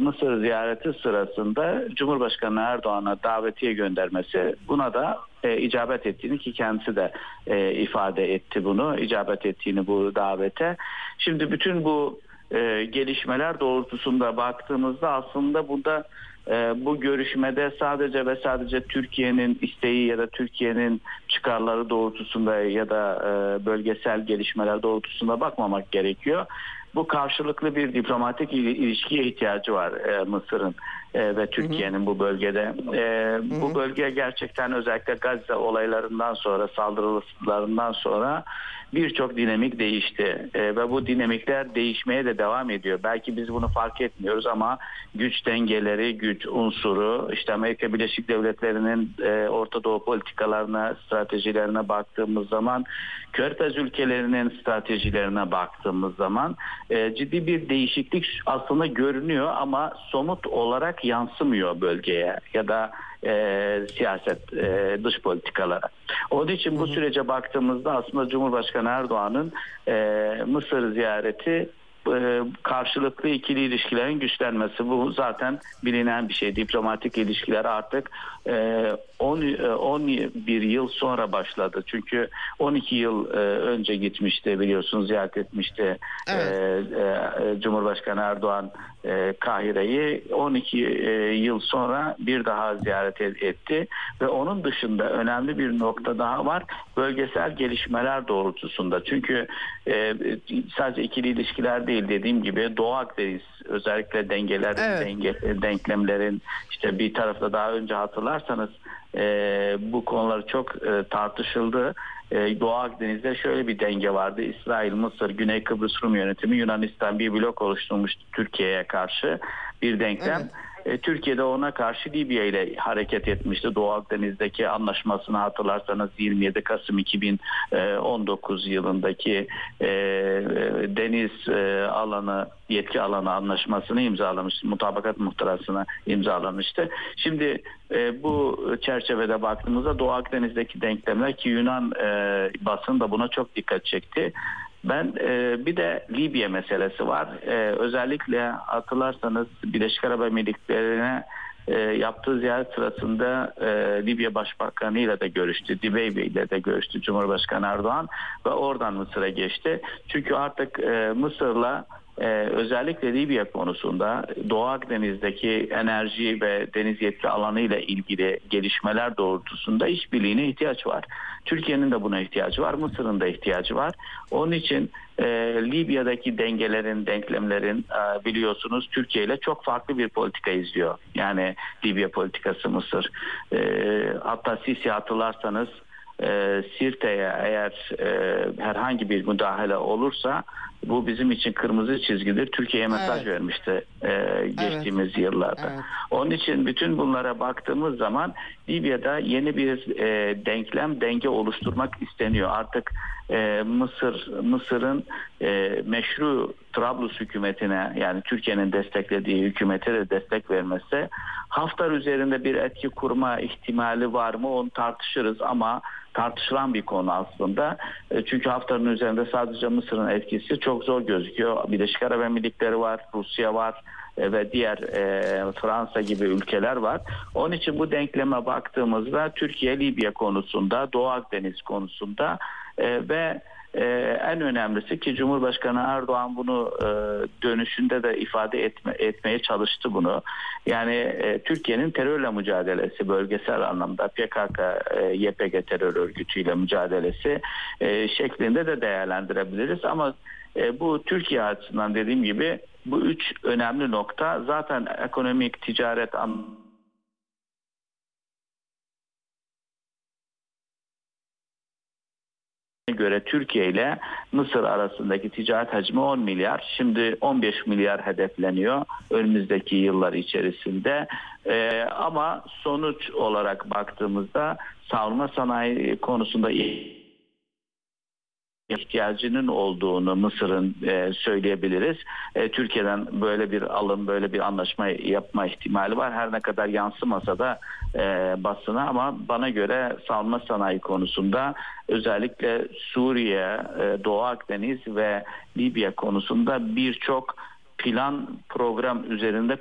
D: Mısır ziyareti sırasında Cumhurbaşkanı Erdoğan'a davetiye göndermesi buna da e, icabet ettiğini ki kendisi de e, ifade etti bunu icabet ettiğini bu davete. Şimdi bütün bu e, gelişmeler doğrultusunda baktığımızda aslında burada e, bu görüşmede sadece ve sadece Türkiye'nin isteği ya da Türkiye'nin çıkarları doğrultusunda ya da e, bölgesel gelişmeler doğrultusunda bakmamak gerekiyor. Bu karşılıklı bir diplomatik ilişkiye ihtiyacı var e, Mısır'ın e, ve Türkiye'nin bu bölgede. E, bu bölge gerçekten özellikle Gazze olaylarından sonra saldırılarından sonra birçok dinamik değişti e, ve bu dinamikler değişmeye de devam ediyor. Belki biz bunu fark etmiyoruz ama güç dengeleri, güç unsuru, işte Amerika Birleşik Devletleri'nin e, Orta Doğu politikalarına, stratejilerine baktığımız zaman, Körfez ülkelerinin stratejilerine baktığımız zaman e, ciddi bir değişiklik aslında görünüyor ama somut olarak yansımıyor bölgeye ya da e, siyaset, e, dış politikalara. Onun için bu sürece baktığımızda aslında Cumhurbaşkanı Erdoğan'ın e, Mısır ziyareti karşılıklı ikili ilişkilerin güçlenmesi bu zaten bilinen bir şey. Diplomatik ilişkiler artık 10 e, 11 e, yıl sonra başladı. Çünkü 12 yıl önce gitmişti biliyorsunuz ziyaret etmişti evet. Cumhurbaşkanı Erdoğan Kahire'yi 12 yıl sonra bir daha ziyaret etti ve onun dışında önemli bir nokta daha var bölgesel gelişmeler doğrultusunda çünkü sadece ikili ilişkiler değil dediğim gibi Doğu Akdeniz özellikle dengelerin evet. denge, denklemlerin işte bir tarafta daha önce hatırlarsanız e, bu konular çok e, tartışıldı. E, Doğu Akdeniz'de şöyle bir denge vardı. İsrail, Mısır, Güney Kıbrıs Rum yönetimi Yunanistan bir blok oluşturmuştu Türkiye'ye karşı bir denklem. Evet. E, Türkiye'de ona karşı Libya ile hareket etmişti. Doğu Akdeniz'deki anlaşmasını hatırlarsanız 27 Kasım 2019 yılındaki e, deniz e, alanı yetki alanı anlaşmasını imzalamıştı. Mutabakat muhtırasını imzalamıştı. Şimdi bu çerçevede baktığımızda Doğu Akdeniz'deki denklemler ki Yunan basın da buna çok dikkat çekti. Ben e, bir de Libya meselesi var. E, özellikle hatırlarsanız Birleşik Arap Emirlikleri'ne e, yaptığı ziyaret sırasında e, Libya Başbakanı ile de görüştü. Dibeybe ile de görüştü Cumhurbaşkanı Erdoğan ve oradan Mısır'a geçti. Çünkü artık e, Mısır'la ee, özellikle Libya konusunda Doğu Akdeniz'deki enerji ve deniz yetki alanı ile ilgili gelişmeler doğrultusunda işbirliğine ihtiyaç var. Türkiye'nin de buna ihtiyacı var, Mısır'ın da ihtiyacı var. Onun için e, Libya'daki dengelerin, denklemlerin e, biliyorsunuz Türkiye ile çok farklı bir politika izliyor. Yani Libya politikası Mısır. E, hatta Sisi hatırlarsanız e, Sirte'ye eğer e, herhangi bir müdahale olursa bu bizim için kırmızı çizgidir. Türkiye'ye mesaj evet. vermişti e, geçtiğimiz evet. yıllarda. Evet. Onun için bütün bunlara baktığımız zaman Libya'da yeni bir e, denklem, denge oluşturmak isteniyor. Artık e, Mısır Mısır'ın e, meşru Trablus hükümetine yani Türkiye'nin desteklediği hükümete de destek vermesi Haftar üzerinde bir etki kurma ihtimali var mı onu tartışırız ama tartışılan bir konu aslında. E, çünkü Haftar'ın üzerinde sadece Mısır'ın etkisi çok zor gözüküyor. Birleşik Arap Emirlikleri var, Rusya var e, ve diğer e, Fransa gibi ülkeler var. Onun için bu denkleme baktığımızda Türkiye Libya konusunda, Doğu Akdeniz konusunda E, ve ee, en önemlisi ki Cumhurbaşkanı Erdoğan bunu e, dönüşünde de ifade etme, etmeye çalıştı bunu. Yani e, Türkiye'nin terörle mücadelesi bölgesel anlamda PKK, e, YPG terör örgütüyle mücadelesi e, şeklinde de değerlendirebiliriz. Ama e, bu Türkiye açısından dediğim gibi bu üç önemli nokta zaten ekonomik, ticaret anlamında göre Türkiye ile Mısır arasındaki ticaret hacmi 10 milyar. Şimdi 15 milyar hedefleniyor önümüzdeki yıllar içerisinde. Ee, ama sonuç olarak baktığımızda savunma sanayi konusunda iyi ihtiyacının olduğunu Mısır'ın e, söyleyebiliriz. E, Türkiye'den böyle bir alım, böyle bir anlaşma yapma ihtimali var. Her ne kadar yansımasa da e, basına ama bana göre savunma sanayi konusunda özellikle Suriye, e, Doğu Akdeniz ve Libya konusunda birçok plan program üzerinde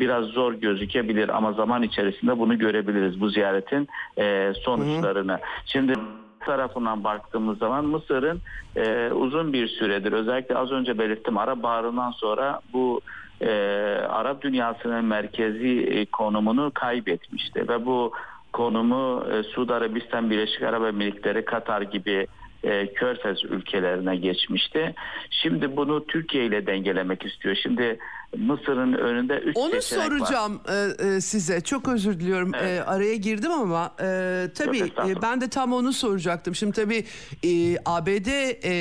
D: biraz zor gözükebilir ama zaman içerisinde bunu görebiliriz bu ziyaretin e, sonuçlarını. Hı hı. Şimdi tarafından baktığımız zaman Mısır'ın e, uzun bir süredir özellikle az önce belirttim Arap Baharı'ndan sonra bu e, Arap dünyasının merkezi e, konumunu kaybetmişti ve bu konumu e, Suudi Arabistan, Birleşik Arap Emirlikleri, Katar gibi e, Körfez ülkelerine geçmişti. Şimdi bunu Türkiye ile dengelemek istiyor. Şimdi Mısır'ın önünde 3
A: Onu soracağım var. E, e, size. Çok özür diliyorum. Evet. E, araya girdim ama e, tabii ben de tam onu soracaktım. Şimdi tabii e, ABD e,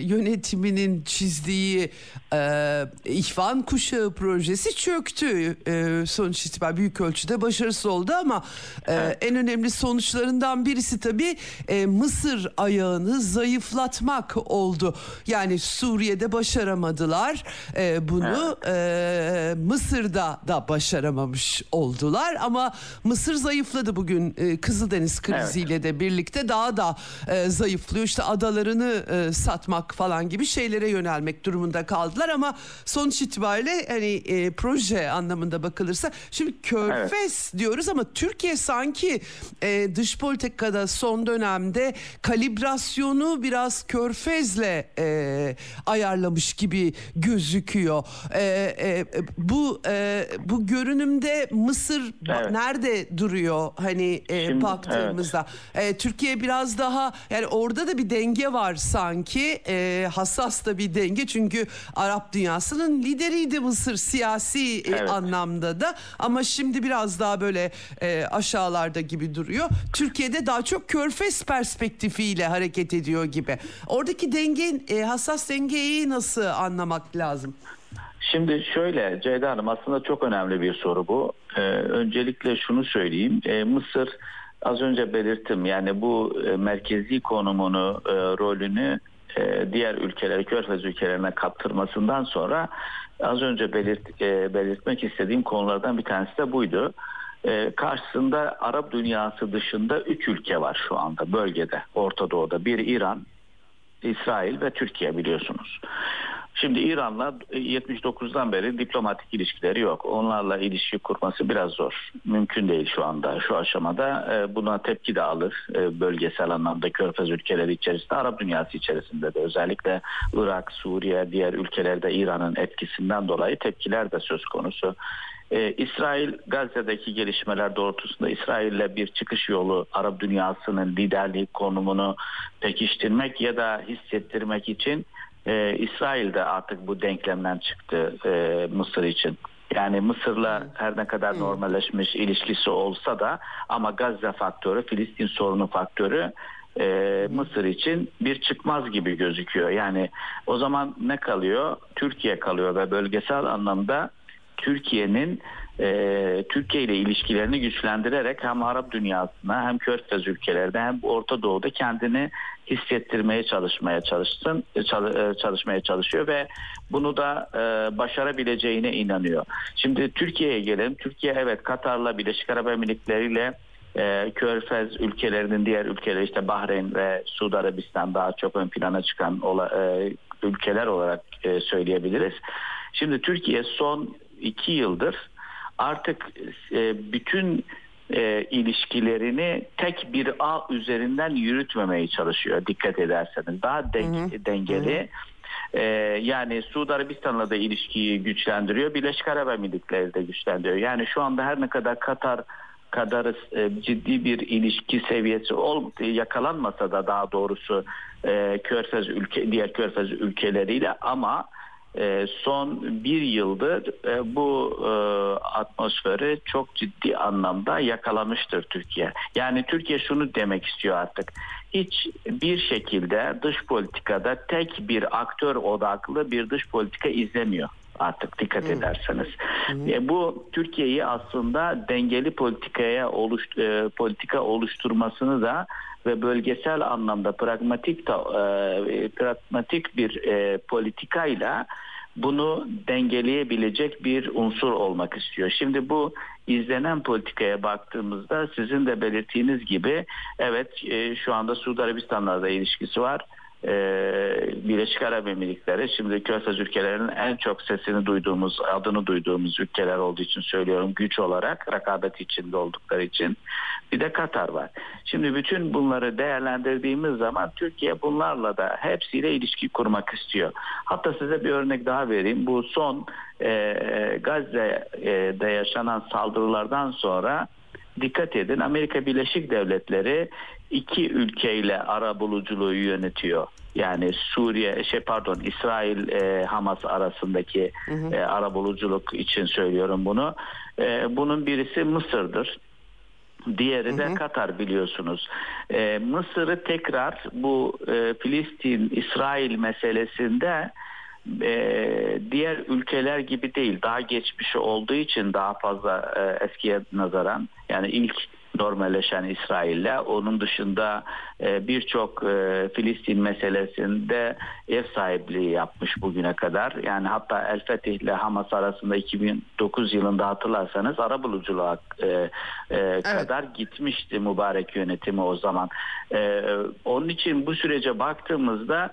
A: yönetiminin çizdiği e, İhvan Kuşağı projesi çöktü. E, sonuç itibariyle büyük ölçüde başarısız oldu ama e, evet. en önemli sonuçlarından birisi tabii e, Mısır ayağını zayıflatmak oldu. Yani Suriye'de başaramadılar e, bunu. Evet. E, e, Mısır'da da başaramamış oldular ama Mısır zayıfladı bugün e, Kızıldeniz kriziyle evet. de birlikte daha da e, zayıflıyor. İşte adalarını e, satmak falan gibi şeylere yönelmek durumunda kaldılar ama sonuç itibariyle hani e, proje anlamında bakılırsa şimdi Körfez evet. diyoruz ama Türkiye sanki e, dış politikada son dönemde kalibrasyonu biraz Körfez'le e, ayarlamış gibi gözüküyor. E, e, bu e, bu görünümde Mısır evet. nerede duruyor hani e, Şimdi, baktığımızda evet. e, Türkiye biraz daha yani orada da bir denge var sanki e, hassas da bir denge çünkü Arap dünyasının lideriydi Mısır siyasi e, evet. anlamda da ama şimdi biraz daha böyle e, aşağılarda gibi duruyor. Türkiye'de daha çok körfez perspektifiyle hareket ediyor gibi. Oradaki denge e, hassas dengeyi nasıl anlamak lazım?
D: Şimdi şöyle Ceyda Hanım aslında çok önemli bir soru bu. Ee, öncelikle şunu söyleyeyim. Ee, Mısır az önce belirttim yani bu e, merkezi konumunu, e, rolünü e, diğer ülkelere, körfez ülkelerine kaptırmasından sonra az önce belirt, e, belirtmek istediğim konulardan bir tanesi de buydu. E, karşısında Arap dünyası dışında üç ülke var şu anda bölgede, Orta Doğu'da. Bir İran, İsrail ve Türkiye biliyorsunuz. Şimdi İran'la 79'dan e, beri diplomatik ilişkileri yok. Onlarla ilişki kurması biraz zor. Mümkün değil şu anda, şu aşamada. E, buna tepki de alır e, bölgesel anlamda Körfez ülkeleri içerisinde, Arap dünyası içerisinde de özellikle Irak, Suriye, diğer ülkelerde İran'ın etkisinden dolayı tepkiler de söz konusu. Ee, İsrail Gazze'deki gelişmeler doğrultusunda İsrail'le bir çıkış yolu Arap dünyasının liderliği konumunu pekiştirmek ya da hissettirmek için e, İsrail de artık bu denklemden çıktı e, Mısır için. Yani Mısır'la her ne kadar normalleşmiş ilişkisi olsa da ama Gazze faktörü, Filistin sorunu faktörü e, Mısır için bir çıkmaz gibi gözüküyor. Yani o zaman ne kalıyor? Türkiye kalıyor ve bölgesel anlamda Türkiye'nin e, Türkiye ile ilişkilerini güçlendirerek hem Arap dünyasına hem Körfez ülkelerde hem Orta Doğu'da kendini hissettirmeye çalışmaya çalışsın e, e, çalışmaya çalışıyor ve bunu da e, başarabileceğine inanıyor. Şimdi Türkiye'ye gelelim. Türkiye evet Katar'la Birleşik Arap Emirlikleri Körfez ülkelerinin diğer ülkeler işte Bahreyn ve Suudi Arabistan daha çok ön plana çıkan ülkeler olarak söyleyebiliriz. Şimdi Türkiye son iki yıldır artık bütün e, ilişkilerini tek bir ağ üzerinden yürütmemeye çalışıyor dikkat ederseniz. Daha den-
A: Hı hı.
D: dengeli. E, yani Suudi Arabistan'la da ilişkiyi güçlendiriyor. Birleşik Arap Emirlikleri de güçlendiriyor. Yani şu anda her ne kadar Katar kadar e, ciddi bir ilişki seviyesi ol, yakalanmasa da daha doğrusu e, Körfez ülke diğer Körfez ülkeleriyle ama e, son bir yıldır e, bu e, atmosferi çok ciddi anlamda yakalamıştır Türkiye. Yani Türkiye şunu demek istiyor artık. Hiç bir şekilde dış politikada tek bir aktör odaklı bir dış politika izlemiyor artık dikkat ederseniz. E, bu Türkiye'yi aslında dengeli politikaya oluş, e, politika oluşturmasını da ve bölgesel anlamda pragmatik da, e, pragmatik bir e, politikayla bunu dengeleyebilecek bir unsur olmak istiyor. Şimdi bu izlenen politikaya baktığımızda sizin de belirttiğiniz gibi evet e, şu anda Suudi Arabistan'la da ilişkisi var. Ee, Birleşik Arap Emirlikleri şimdi Körfez ülkelerinin en çok sesini duyduğumuz, adını duyduğumuz ülkeler olduğu için söylüyorum güç olarak, rekabet içinde oldukları için. Bir de Katar var. Şimdi bütün bunları değerlendirdiğimiz zaman Türkiye bunlarla da hepsiyle ilişki kurmak istiyor. Hatta size bir örnek daha vereyim. Bu son e, Gazze'de yaşanan saldırılardan sonra dikkat edin Amerika Birleşik Devletleri iki ülkeyle ara buluculuğu yönetiyor. Yani Suriye şey pardon İsrail e, Hamas arasındaki e, ara buluculuk için söylüyorum bunu. E, bunun birisi Mısır'dır. Diğeri de Katar biliyorsunuz. E, Mısır'ı tekrar bu e, Filistin-İsrail meselesinde e, diğer ülkeler gibi değil. Daha geçmişi olduğu için daha fazla e, eskiye nazaran yani ilk normalleşen İsrail'le onun dışında e, birçok e, Filistin meselesinde ev sahipliği yapmış bugüne kadar. Yani hatta El Fetih ile Hamas arasında 2009 yılında hatırlarsanız arabuluculuğa e, e, kadar gitmişti mübarek yönetimi o zaman. E, onun için bu sürece baktığımızda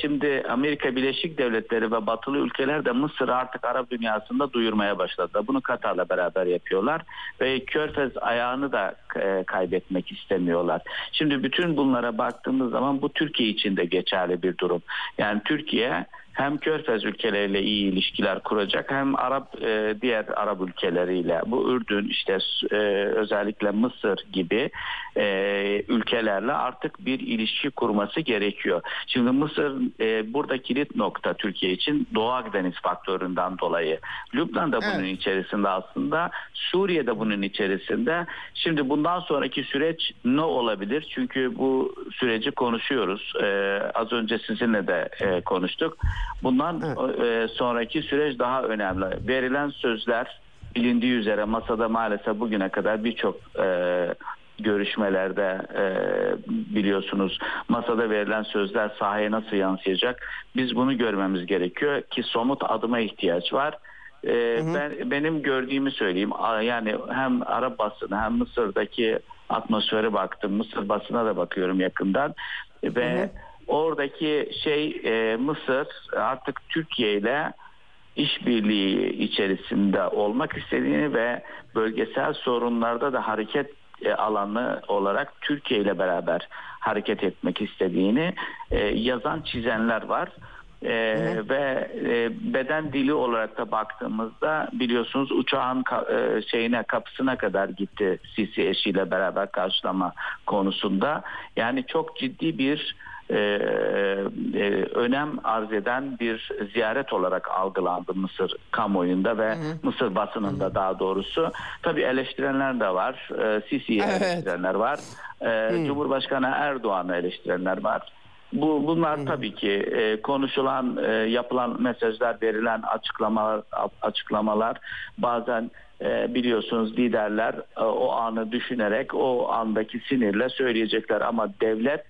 D: şimdi Amerika Birleşik Devletleri ve batılı ülkeler de Mısır'ı artık Arap dünyasında duyurmaya başladı. Bunu Katar'la beraber yapıyorlar ve Körfez ayağını da e, kaybetmek istemiyorlar. Şimdi bütün bunlara baktığımız zaman bu Türkiye için de geçerli bir durum. Yani Türkiye hem Körfez ülkeleriyle iyi ilişkiler kuracak hem Arap e, diğer Arap ülkeleriyle bu Ürdün işte e, özellikle Mısır gibi e, ülkelerle artık bir ilişki kurması gerekiyor. Şimdi Mısır e, burada kilit nokta Türkiye için Doğu Akdeniz faktöründen dolayı. Lübnan da bunun
A: Evet.
D: içerisinde aslında Suriye de bunun içerisinde. Şimdi bundan sonraki süreç ne olabilir? Çünkü bu süreci konuşuyoruz. E, az önce sizinle de e, konuştuk. Bundan e, sonraki süreç daha önemli. Verilen sözler bilindiği üzere masada maalesef bugüne kadar birçok e, görüşmelerde e, biliyorsunuz masada verilen sözler sahaya nasıl yansıyacak? Biz bunu görmemiz gerekiyor ki somut adıma ihtiyaç var. E, ben benim gördüğümü söyleyeyim. Yani hem Arap basını hem Mısır'daki atmosfere baktım. Mısır basına da bakıyorum yakından. Ve oradaki şey e, Mısır artık Türkiye ile işbirliği içerisinde olmak istediğini ve bölgesel sorunlarda da hareket e, alanı olarak Türkiye ile beraber hareket etmek istediğini e, yazan çizenler var. E, ve e, beden dili olarak da baktığımızda biliyorsunuz uçağın ka- e, şeyine kapısına kadar gitti Sisi eşiyle beraber karşılama konusunda. Yani çok ciddi bir e, e, önem arz eden bir ziyaret olarak algılandı Mısır kamuoyunda ve Mısır basınında daha doğrusu. Tabii eleştirenler de var. E, Sisi'yi
A: Evet.
D: eleştirenler var. E, Cumhurbaşkanı Erdoğan'ı eleştirenler var. Bu bunlar tabii ki e, konuşulan, e, yapılan mesajlar, verilen açıklamalar, açıklamalar bazen e, biliyorsunuz liderler e, o anı düşünerek o andaki sinirle söyleyecekler ama devlet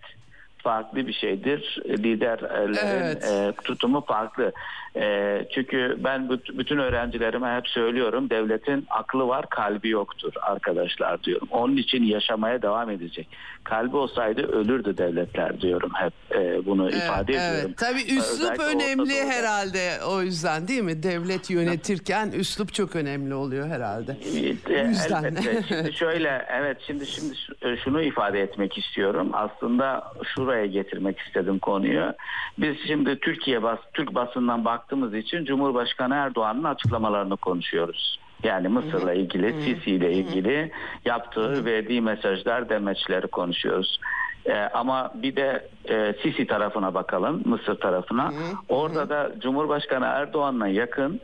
D: farklı bir şeydir. Liderlerin
A: Evet.
D: e, tutumu farklı. E, çünkü ben büt- bütün öğrencilerime hep söylüyorum devletin aklı var kalbi yoktur arkadaşlar diyorum. Onun için yaşamaya devam edecek. Kalbi olsaydı ölürdü devletler diyorum hep e, bunu ifade ediyorum.
A: Evet, tabii üslup
D: Özellikle
A: önemli herhalde o yüzden değil mi? Devlet yönetirken üslup çok önemli oluyor herhalde.
D: Evet, e,
A: yüzden.
D: Elbette. Şimdi şöyle evet şimdi şimdi e, şunu ifade etmek istiyorum. Aslında şuraya getirmek istedim konuyu. Biz şimdi Türkiye bas Türk basından baktığımız için Cumhurbaşkanı Erdoğan'ın açıklamalarını konuşuyoruz. Yani Mısır'la ilgili, Sisi ile ilgili yaptığı, verdiği mesajlar, demeçleri konuşuyoruz. E, ama bir de e, Sisi tarafına bakalım, Mısır tarafına. Orada da Cumhurbaşkanı Erdoğan'la yakın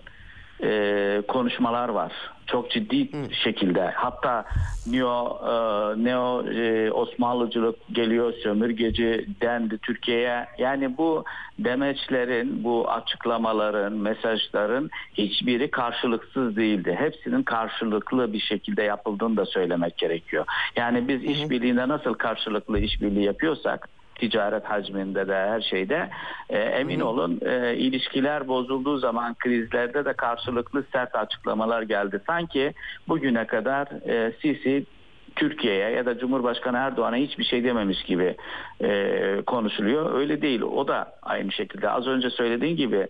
D: e, konuşmalar var. Çok ciddi şekilde. Hatta neo e, neo e, Osmanlıcılık geliyor, sömürgeci dendi Türkiye'ye. Yani bu demeçlerin, bu açıklamaların, mesajların hiçbiri karşılıksız değildi. Hepsinin karşılıklı bir şekilde yapıldığını da söylemek gerekiyor. Yani biz işbirliğinde nasıl karşılıklı işbirliği yapıyorsak ticaret hacminde de her şeyde e, emin olun e, ilişkiler bozulduğu zaman krizlerde de karşılıklı sert açıklamalar geldi. Sanki bugüne kadar e, Sisi Türkiye'ye ya da Cumhurbaşkanı Erdoğan'a hiçbir şey dememiş gibi e, konuşuluyor. Öyle değil. O da aynı şekilde az önce söylediğin gibi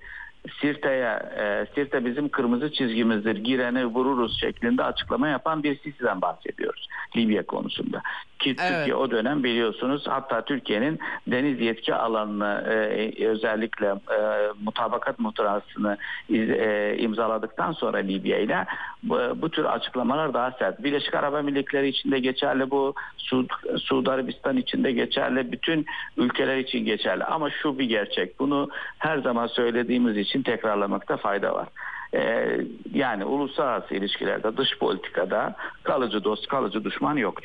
D: Sirte'ye, e, Sirte bizim kırmızı çizgimizdir, gireni vururuz şeklinde açıklama yapan bir Sisi'den bahsediyoruz Libya konusunda. Ki
A: Evet.
D: Türkiye o dönem biliyorsunuz hatta Türkiye'nin deniz yetki alanını e, özellikle e, mutabakat muhtırasını e, imzaladıktan sonra Libya ile bu, bu tür açıklamalar daha sert. Birleşik Arap Emirlikleri içinde geçerli bu, Suud, Suudi Arabistan içinde geçerli, bütün ülkeler için geçerli. Ama şu bir gerçek. Bunu her zaman söylediğimiz için tekrarlamakta fayda var. Ee, yani uluslararası ilişkilerde, dış politikada kalıcı dost, kalıcı düşman yok.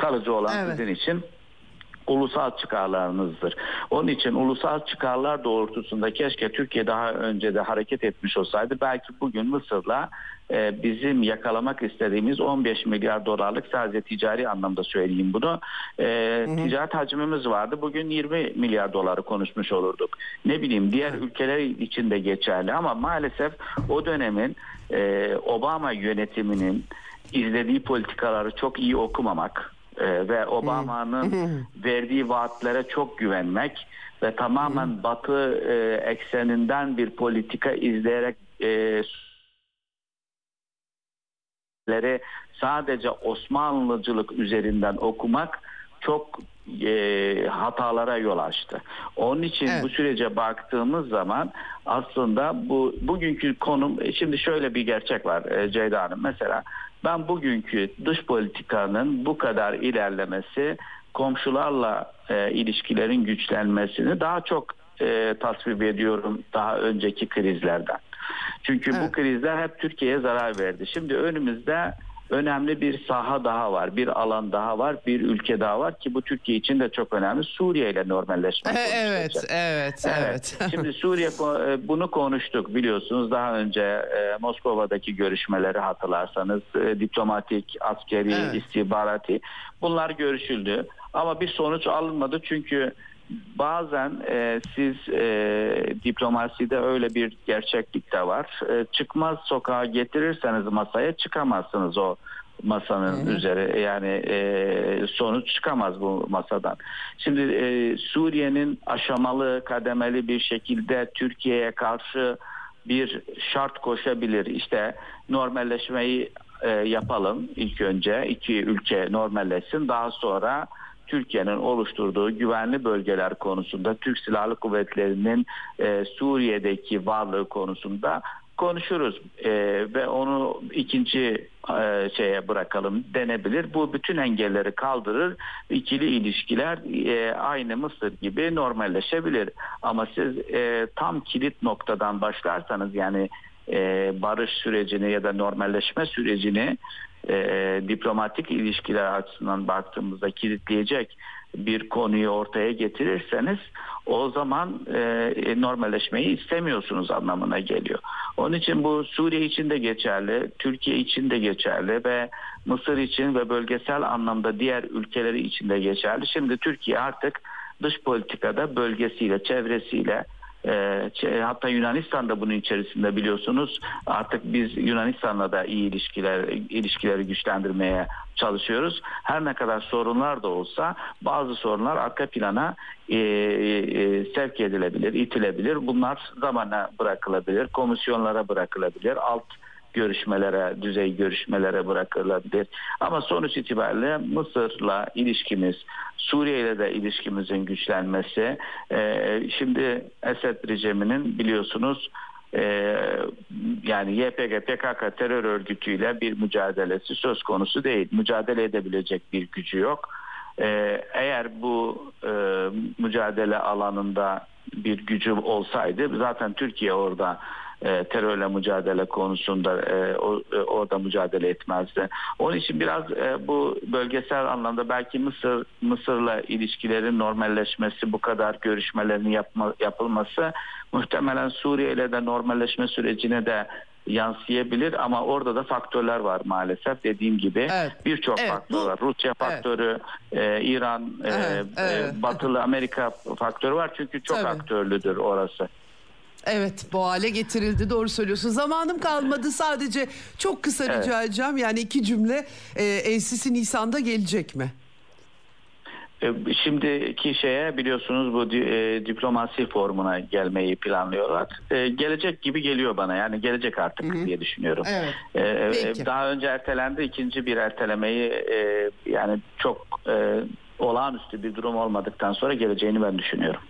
D: Kalıcı olan
A: Evet.
D: sizin için ulusal çıkarlarınızdır. Onun için ulusal çıkarlar doğrultusunda keşke Türkiye daha önce de hareket etmiş olsaydı belki bugün Mısır'la e, bizim yakalamak istediğimiz 15 milyar dolarlık sadece ticari anlamda söyleyeyim bunu. E, ticaret hacmimiz vardı. Bugün 20 milyar doları konuşmuş olurduk. Ne bileyim diğer ülkeler için de geçerli ama maalesef o dönemin e, Obama yönetiminin izlediği politikaları çok iyi okumamak e, ve Obama'nın verdiği vaatlere çok güvenmek ve tamamen Batı e, ekseninden bir politika izleyerek e, sadece Osmanlıcılık üzerinden okumak çok e, hatalara yol açtı. Onun için
A: Evet.
D: bu sürece baktığımız zaman aslında bu bugünkü konum e, şimdi şöyle bir gerçek var e, Ceyda Hanım. Mesela ben bugünkü dış politikanın bu kadar ilerlemesi komşularla e, ilişkilerin güçlenmesini daha çok e, tasvip ediyorum daha önceki krizlerden. Çünkü bu
A: Evet.
D: krizler hep Türkiye'ye zarar verdi. Şimdi önümüzde önemli bir saha daha var, bir alan daha var, bir ülke daha var ki bu Türkiye için de çok önemli. Suriye ile normalleşme.
A: E, Evet,
D: konuşacak.
A: evet, evet.
D: Şimdi Suriye e, bunu konuştuk biliyorsunuz daha önce e, Moskova'daki görüşmeleri hatırlarsanız e, diplomatik, askeri,
A: Evet.
D: istihbarati bunlar görüşüldü ama bir sonuç alınmadı çünkü bazen e, siz e, diplomaside öyle bir gerçeklik de var. E, çıkmaz sokağa getirirseniz masaya çıkamazsınız o masanın üzeri yani e, sonuç çıkamaz bu masadan. Şimdi e, Suriye'nin aşamalı kademeli bir şekilde Türkiye'ye karşı bir şart koşabilir. İşte normalleşmeyi e, yapalım ilk önce iki ülke normalleşsin daha sonra Türkiye'nin oluşturduğu güvenli bölgeler konusunda Türk Silahlı Kuvvetleri'nin e, Suriye'deki varlığı konusunda konuşuruz E, ve onu ikinci e, şeye bırakalım denebilir. Bu bütün engelleri kaldırır. İkili ilişkiler e, aynı Mısır gibi normalleşebilir. Ama siz e, tam kilit noktadan başlarsanız yani e, barış sürecini ya da normalleşme sürecini e, diplomatik ilişkiler açısından baktığımızda kilitleyecek bir konuyu ortaya getirirseniz o zaman e, normalleşmeyi istemiyorsunuz anlamına geliyor. Onun için bu Suriye için de geçerli, Türkiye için de geçerli ve Mısır için ve bölgesel anlamda diğer ülkeleri için de geçerli. Şimdi Türkiye artık dış politikada bölgesiyle, çevresiyle e, hatta Yunanistan da bunun içerisinde biliyorsunuz. Artık biz Yunanistan'la da iyi ilişkiler ilişkileri güçlendirmeye çalışıyoruz. Her ne kadar sorunlar da olsa bazı sorunlar arka plana e, e, sevk edilebilir, itilebilir. Bunlar zamana bırakılabilir, komisyonlara bırakılabilir, alt görüşmelere, düzey görüşmelere bırakılabilir. Ama sonuç itibariyle Mısır'la ilişkimiz, Suriye ile de ilişkimizin güçlenmesi, e, şimdi Esed rejiminin biliyorsunuz e, yani YPG PKK terör örgütüyle bir mücadelesi söz konusu değil. Mücadele edebilecek bir gücü yok. E, eğer bu e, mücadele alanında bir gücü olsaydı zaten Türkiye orada e, terörle mücadele konusunda e, o, e, orada mücadele etmezdi. Onun için biraz e, bu bölgesel anlamda belki Mısır Mısır'la ilişkilerin normalleşmesi, bu kadar görüşmelerin yapma, yapılması muhtemelen Suriye ile de normalleşme sürecine de yansıyabilir ama orada da faktörler var maalesef dediğim gibi evet. birçok evet, faktör var. Rusya faktörü, evet. e, İran, e, evet, e, evet. Batılı Amerika faktörü var çünkü çok Tabii. aktörlüdür orası.
A: Evet bu hale getirildi doğru söylüyorsun. Zamanım kalmadı sadece çok kısa evet. rica edeceğim. Yani iki cümle e, NCC Nisan'da gelecek mi?
D: E, şimdiki şeye biliyorsunuz bu e, diplomasi formuna gelmeyi planlıyorlar. E, gelecek gibi geliyor bana yani gelecek artık Hı-hı. diye düşünüyorum. Evet. E, e daha önce ertelendi ikinci bir ertelemeyi e, yani çok e, olağanüstü bir durum olmadıktan sonra geleceğini ben düşünüyorum.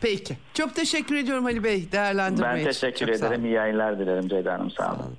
A: Peki. Çok teşekkür ediyorum Ali Bey değerlendirme
D: Ben teşekkür ederim. İyi yayınlar dilerim Ceyda Hanım. Sağ olun. Sağ olun.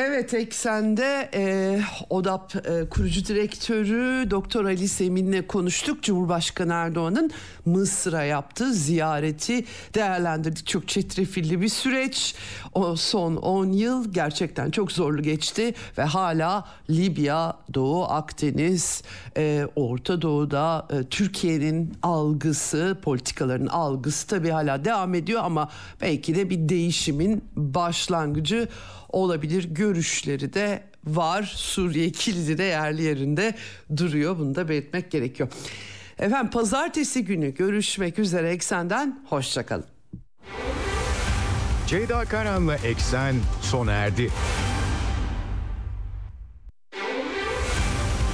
A: Evet eksende e, ODAP e, kurucu direktörü Doktor Ali Semin'le konuştuk. Cumhurbaşkanı Erdoğan'ın Mısır'a yaptığı ziyareti değerlendirdik. Çok çetrefilli bir süreç. O son 10 yıl gerçekten çok zorlu geçti ve hala Libya, Doğu Akdeniz, e, Orta Doğu'da e, Türkiye'nin algısı, politikaların algısı tabii hala devam ediyor ama belki de bir değişimin başlangıcı olabilir görüşleri de var. Suriye kilidi de yerli yerinde duruyor. Bunu da belirtmek gerekiyor. Efendim pazartesi günü görüşmek üzere Eksen'den hoşçakalın.
C: Ceyda Karan'la Eksen sona erdi.